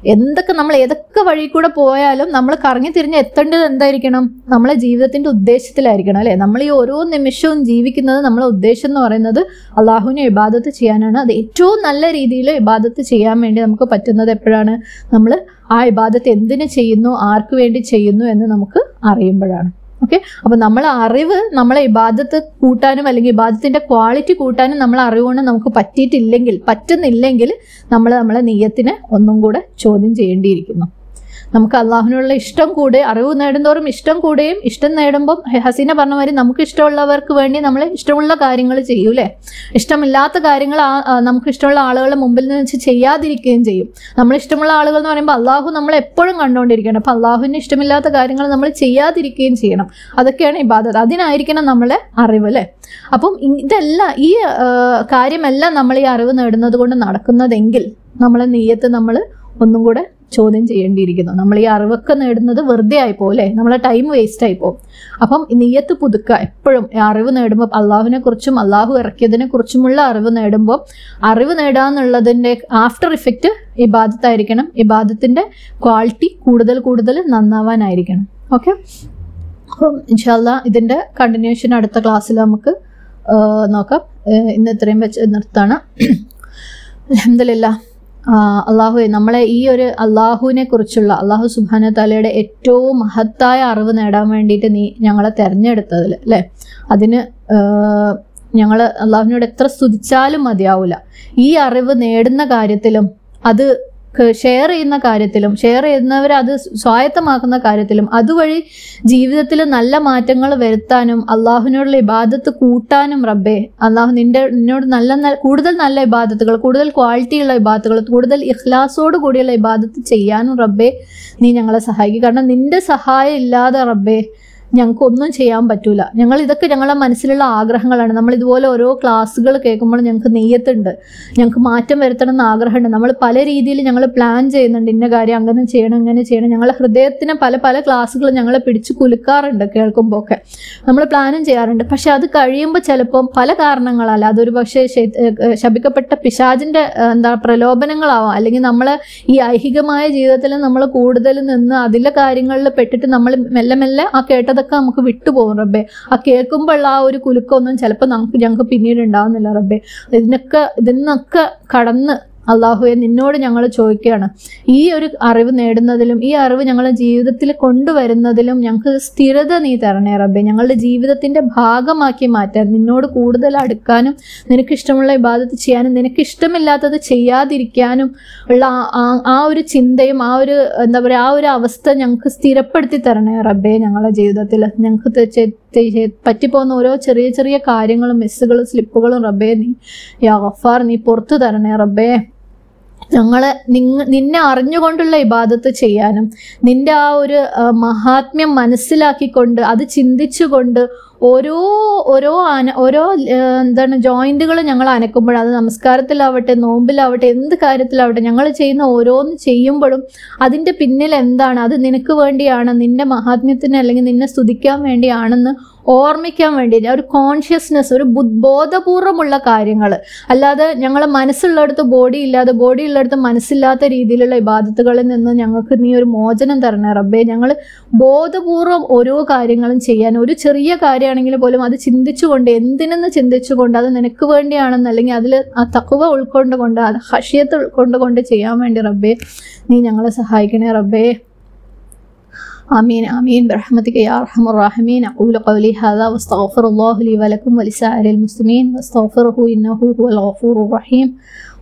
എന്തൊക്കെ നമ്മൾ ഏതൊക്കെ വഴി കൂടെ പോയാലും നമ്മൾ കറങ്ങി തിരിഞ്ഞ് എത്തേണ്ടത് എന്തായിരിക്കണം? നമ്മളെ ജീവിതത്തിന്റെ ഉദ്ദേശത്തിലായിരിക്കണം അല്ലേ? നമ്മൾ ഈ ഓരോ നിമിഷവും ജീവിക്കുന്നത് നമ്മളെ ഉദ്ദേശം എന്ന് പറയുന്നത് അള്ളാഹുവിനെ ഇബാദത്ത് ചെയ്യാനാണ്. അത് ഏറ്റവും നല്ല രീതിയിൽ ഇബാദത്ത് ചെയ്യാൻ വേണ്ടി നമുക്ക് പറ്റുന്നത് എപ്പോഴാണ്? നമ്മൾ ആ ഇബാദത്ത് എന്തിനു ചെയ്യുന്നു? ആർക്ക് വേണ്ടി ചെയ്യുന്നു എന്ന് നമുക്ക് അറിയുമ്പോഴാണ്. ഓക്കെ അപ്പോൾ നമ്മൾ അറിവ് നമ്മളെ ഇബാദത്ത് കൂട്ടാനും അല്ലെങ്കിൽ ഇബാദത്തിന്റെ ക്വാളിറ്റി കൂട്ടാനും നമ്മൾ അറിവുകൊണ്ട് നമുക്ക് പറ്റിയിട്ടില്ലെങ്കിൽ പറ്റുന്നില്ലെങ്കിൽ നമ്മൾ നമ്മളെ നെയ്യത്തിനെ ഒന്നും കൂടെ ചോദ്യം ചെയ്യേണ്ടിയിരിക്കുന്നു. നമുക്ക് അള്ളാഹുവിനുള്ള ഇഷ്ടം കൂടെ അറിവ് നേടുന്തോറും ഇഷ്ടം കൂടെയും ഇഷ്ടം നേടുമ്പം ഹസീന പറഞ്ഞ മാതിരി നമുക്ക് ഇഷ്ടമുള്ളവർക്ക് വേണ്ടി നമ്മൾ ഇഷ്ടമുള്ള കാര്യങ്ങൾ ചെയ്യൂലേ ഇഷ്ടമില്ലാത്ത കാര്യങ്ങൾ ആ- ആ നമുക്ക് ഇഷ്ടമുള്ള ആളുകളുടെ മുമ്പിൽ നിന്ന് വെച്ച് ചെയ്യാതിരിക്കുകയും ചെയ്യും. നമ്മൾ ഇഷ്ടമുള്ള ആളുകൾ എന്ന് പറയുമ്പോൾ അള്ളാഹു നമ്മൾ എപ്പോഴും കണ്ടുകൊണ്ടിരിക്കണം. അപ്പം അള്ളാഹുവിന് ഇഷ്ടമില്ലാത്ത കാര്യങ്ങൾ നമ്മൾ ചെയ്യാതിരിക്കുകയും ചെയ്യണം. അതൊക്കെയാണ് ഇബാദത്ത്. അതിനായിരിക്കണം നമ്മളെ അറിവ് അല്ലേ അപ്പം ഇതെല്ലാം ഈ കാര്യമെല്ലാം നമ്മൾ ഈ അറിവ് നേടുന്നത് കൊണ്ട് നടക്കുന്നതെങ്കിൽ നമ്മളെ നെയ്യത്ത് നമ്മൾ ഒന്നും കൂടെ ചോദ്യം ചെയ്യേണ്ടിയിരിക്കുന്നു. നമ്മൾ ഈ അറിവൊക്കെ നേടുന്നത് വെറുതെ ആയിപ്പോ അല്ലേ? നമ്മളെ ടൈം വേസ്റ്റ് ആയിപ്പോ അപ്പം നീയത്ത് പുതുക്കുക എപ്പോഴും. അറിവ് നേടുമ്പോൾ അള്ളാഹുവിനെ കുറിച്ചും അള്ളാഹു ഇറക്കിയതിനെ കുറിച്ചുമുള്ള അറിവ് നേടുമ്പോൾ അറിവ് നേടാന്നുള്ളതിന്റെ ആഫ്റ്റർ ഇഫക്റ്റ് ഇബാദത്തായിരിക്കണം. ഇബാദത്തിന്റെ ക്വാളിറ്റി കൂടുതൽ കൂടുതൽ നന്നാവാനായിരിക്കണം. ഓക്കെ അപ്പം ഇൻഷാല്ല ഇതിന്റെ കണ്ടിന്യൂഷൻ അടുത്ത ക്ലാസ്സിൽ നമുക്ക് നോക്കാം. ഇന്ന് ഇത്രയും വെച്ച് നിർത്താണ്. അലഹമില്ല അള്ളാഹുവെ നമ്മളെ ഈ ഒരു അള്ളാഹുവിനെ കുറിച്ചുള്ള അള്ളാഹു സുബാന തലയുടെ ഏറ്റവും മഹത്തായ അറിവ് നേടാൻ വേണ്ടിയിട്ട് നീ ഞങ്ങളെ തിരഞ്ഞെടുത്തതിൽ അല്ലേ? അതിന് ഞങ്ങൾ അള്ളാഹുവിനോട് എത്ര സ്തുതിച്ചാലും മതിയാവില്ല ഈ അറിവ് നേടുന്ന കാര്യത്തിലും അത് ഷെയർ ചെയ്യുന്ന കാര്യത്തിലും ഷെയർ ചെയ്യുന്നവർ അത് സ്വായത്തമാക്കുന്ന കാര്യത്തിലും അതുവഴി ജീവിതത്തിൽ നല്ല മാറ്റങ്ങൾ വരുത്താനും അള്ളാഹുവിനോടുള്ള ഇബാദത്ത് കൂട്ടാനും റബ്ബേ അള്ളാഹു നിന്റെ നിന്നോട് നല്ല കൂടുതൽ നല്ല ഇബാദത്തുകൾ കൂടുതൽ ക്വാളിറ്റിയുള്ള ഇബാദത്തുകൾ കൂടുതൽ ഇഖ്ലാസോട് കൂടിയുള്ള ഇബാദത്ത് ചെയ്യാനും റബ്ബേ നീ ഞങ്ങളെ സഹായിക്കും. കാരണം നിന്റെ സഹായം ഇല്ലാതെ റബ്ബേ ഞങ്ങൾക്ക് ഒന്നും ചെയ്യാൻ പറ്റൂല. ഞങ്ങൾ ഇതൊക്കെ ഞങ്ങളുടെ മനസ്സിലുള്ള ആഗ്രഹങ്ങളാണ്. നമ്മൾ ഇതുപോലെ ഓരോ ക്ലാസ്സുകൾ കേൾക്കുമ്പോൾ ഞങ്ങൾക്ക് നെയ്യത്തുണ്ട്. ഞങ്ങൾക്ക് മാറ്റം വരുത്തണം എന്ന് ആഗ്രഹമുണ്ട്. നമ്മൾ പല രീതിയിൽ ഞങ്ങൾ പ്ലാൻ ചെയ്യുന്നുണ്ട്. ഇന്ന കാര്യം അങ്ങനെ ചെയ്യണം അങ്ങനെ ചെയ്യണം. ഞങ്ങളുടെ ഹൃദയത്തിന് പല പല ക്ലാസ്സുകൾ ഞങ്ങളെ പിടിച്ച് കുലുക്കാറുണ്ട് കേൾക്കുമ്പോൾ ഒക്കെ നമ്മൾ പ്ലാനും ചെയ്യാറുണ്ട്. പക്ഷെ അത് കഴിയുമ്പോൾ ചിലപ്പം പല കാരണങ്ങളല്ല അതൊരു പക്ഷേ ശപിക്കപ്പെട്ട പിശാചിന്റെ എന്താ പ്രലോഭനങ്ങളാവാം. അല്ലെങ്കിൽ നമ്മൾ ഈ ഐഹികമായ ജീവിതത്തിൽ നമ്മൾ കൂടുതൽ നിന്ന് അതിലെ കാര്യങ്ങളിൽ പെട്ടിട്ട് നമ്മൾ മെല്ലെ മെല്ലെ ആ കേട്ടതൊക്കെ നമുക്ക് വിട്ടുപോകും റബ്ബെ. ആ കേൾക്കുമ്പോൾ ആ ഒരു കുലുക്കമൊന്നും ചിലപ്പോൾ നമുക്ക് ഞങ്ങൾക്ക് പിന്നീട് ഉണ്ടാവുന്നില്ല റബ്ബെ. ഇതിനൊക്കെ ഇതിന്നൊക്കെ കടന്ന് അള്ളാഹുവെ നിന്നോട് ഞങ്ങൾ ചോദിക്കുകയാണ്. ഈ ഒരു അറിവ് നേടുന്നതിലും ഈ അറിവ് ഞങ്ങളുടെ ജീവിതത്തിൽ കൊണ്ടുവരുന്നതിലും ഞങ്ങൾക്ക് സ്ഥിരത നീ തരണേ റബ്ബെ. ഞങ്ങളുടെ ജീവിതത്തിന്റെ ഭാഗമാക്കി മാറ്റാൻ നിന്നോട് കൂടുതൽ അടുക്കാനും നിനക്കിഷ്ടമുള്ള ഇബാദത്ത് ചെയ്യാനും നിനക്കിഷ്ടമില്ലാത്തത് ചെയ്യാതിരിക്കാനും ഉള്ള ആ- ഒരു ചിന്തയും ആ ഒരു എന്താ പറയുക ആ ഒരു അവസ്ഥ ഞങ്ങൾക്ക് സ്ഥിരപ്പെടുത്തി തരണേ റബ്ബെ ഞങ്ങളുടെ ജീവിതത്തിൽ. ഞങ്ങൾക്ക് പറ്റിപ്പോകുന്ന ഓരോ ചെറിയ ചെറിയ കാര്യങ്ങളും മിസ്സുകളും സ്ലിപ്പുകളും റബ്ബേ നീ യാ ഗഫാർ നീ പുറത്തു തരണേ റബ്ബേ. ഞങ്ങളെ നിങ്ങ നിന്നെ അറിഞ്ഞുകൊണ്ടുള്ള ഇബാദത്ത് ചെയ്യാനും നിന്റെ ആ ഒരു മഹാത്മ്യം മനസ്സിലാക്കിക്കൊണ്ട് അത് ചിന്തിച്ചുകൊണ്ട് ഓരോ ഓരോ അന ഓരോ എന്താണ് ജോയിന്റുകൾ ഞങ്ങൾ അനക്കുമ്പോൾ അത് നമസ്കാരത്തിലാവട്ടെ നോമ്പിലാവട്ടെ എന്ത് കാര്യത്തിലാവട്ടെ ഞങ്ങൾ ചെയ്യുന്ന ഓരോന്ന് ചെയ്യുമ്പോഴും അതിന്റെ പിന്നിൽ എന്താണ് അത് നിനക്ക് വേണ്ടിയാണ് നിന്റെ മഹാത്മ്യത്തിന് അല്ലെങ്കിൽ നിന്നെ സ്തുതിക്കാൻ വേണ്ടിയാണെന്ന് ഓർമ്മിക്കാൻ വേണ്ടി ഒരു കോൺഷ്യസ്നെസ് ഒരു ബോധപൂർവമുള്ള കാര്യങ്ങൾ. അല്ലാതെ ഞങ്ങൾ മനസ്സുള്ളിടത്ത് ബോഡി ഇല്ലാതെ ബോഡി ഉള്ളിടത്ത് മനസ്സില്ലാത്ത രീതിയിലുള്ള ഇബാദത്തുകളിൽ നിന്ന് ഞങ്ങൾക്ക് നീ ഒരു മോചനം തരണേ റബ്ബേ. ഞങ്ങൾ ബോധപൂർവം ഓരോ കാര്യങ്ങളും ചെയ്യാൻ ഒരു ചെറിയ കാര്യമാണെങ്കിൽ പോലും അത് ചിന്തിച്ചുകൊണ്ട് എന്തിനെന്ന് ചിന്തിച്ചുകൊണ്ട് അത് നിനക്ക് വേണ്ടിയാണെന്ന് അല്ലെങ്കിൽ അതിൽ ആ തക്കുവ ഉൾക്കൊണ്ടുകൊണ്ട് അത് ഹഷിയത്ത് ഉൾക്കൊണ്ടുകൊണ്ട് ചെയ്യാൻ വേണ്ടി റബ്ബേ നീ ഞങ്ങളെ സഹായിക്കണേ റബ്ബേ. آمين آمين. برحمتك يا أرحم الراحمين. أقول قولي هذا واستغفر الله لي ولكم ولسائر المسلمين. واستغفره إنه هو الغفور الرحيم.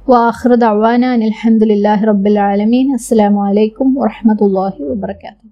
وآخر دعوانا أن الحمد لله رب العالمين. السلام عليكم ورحمة الله وبركاته.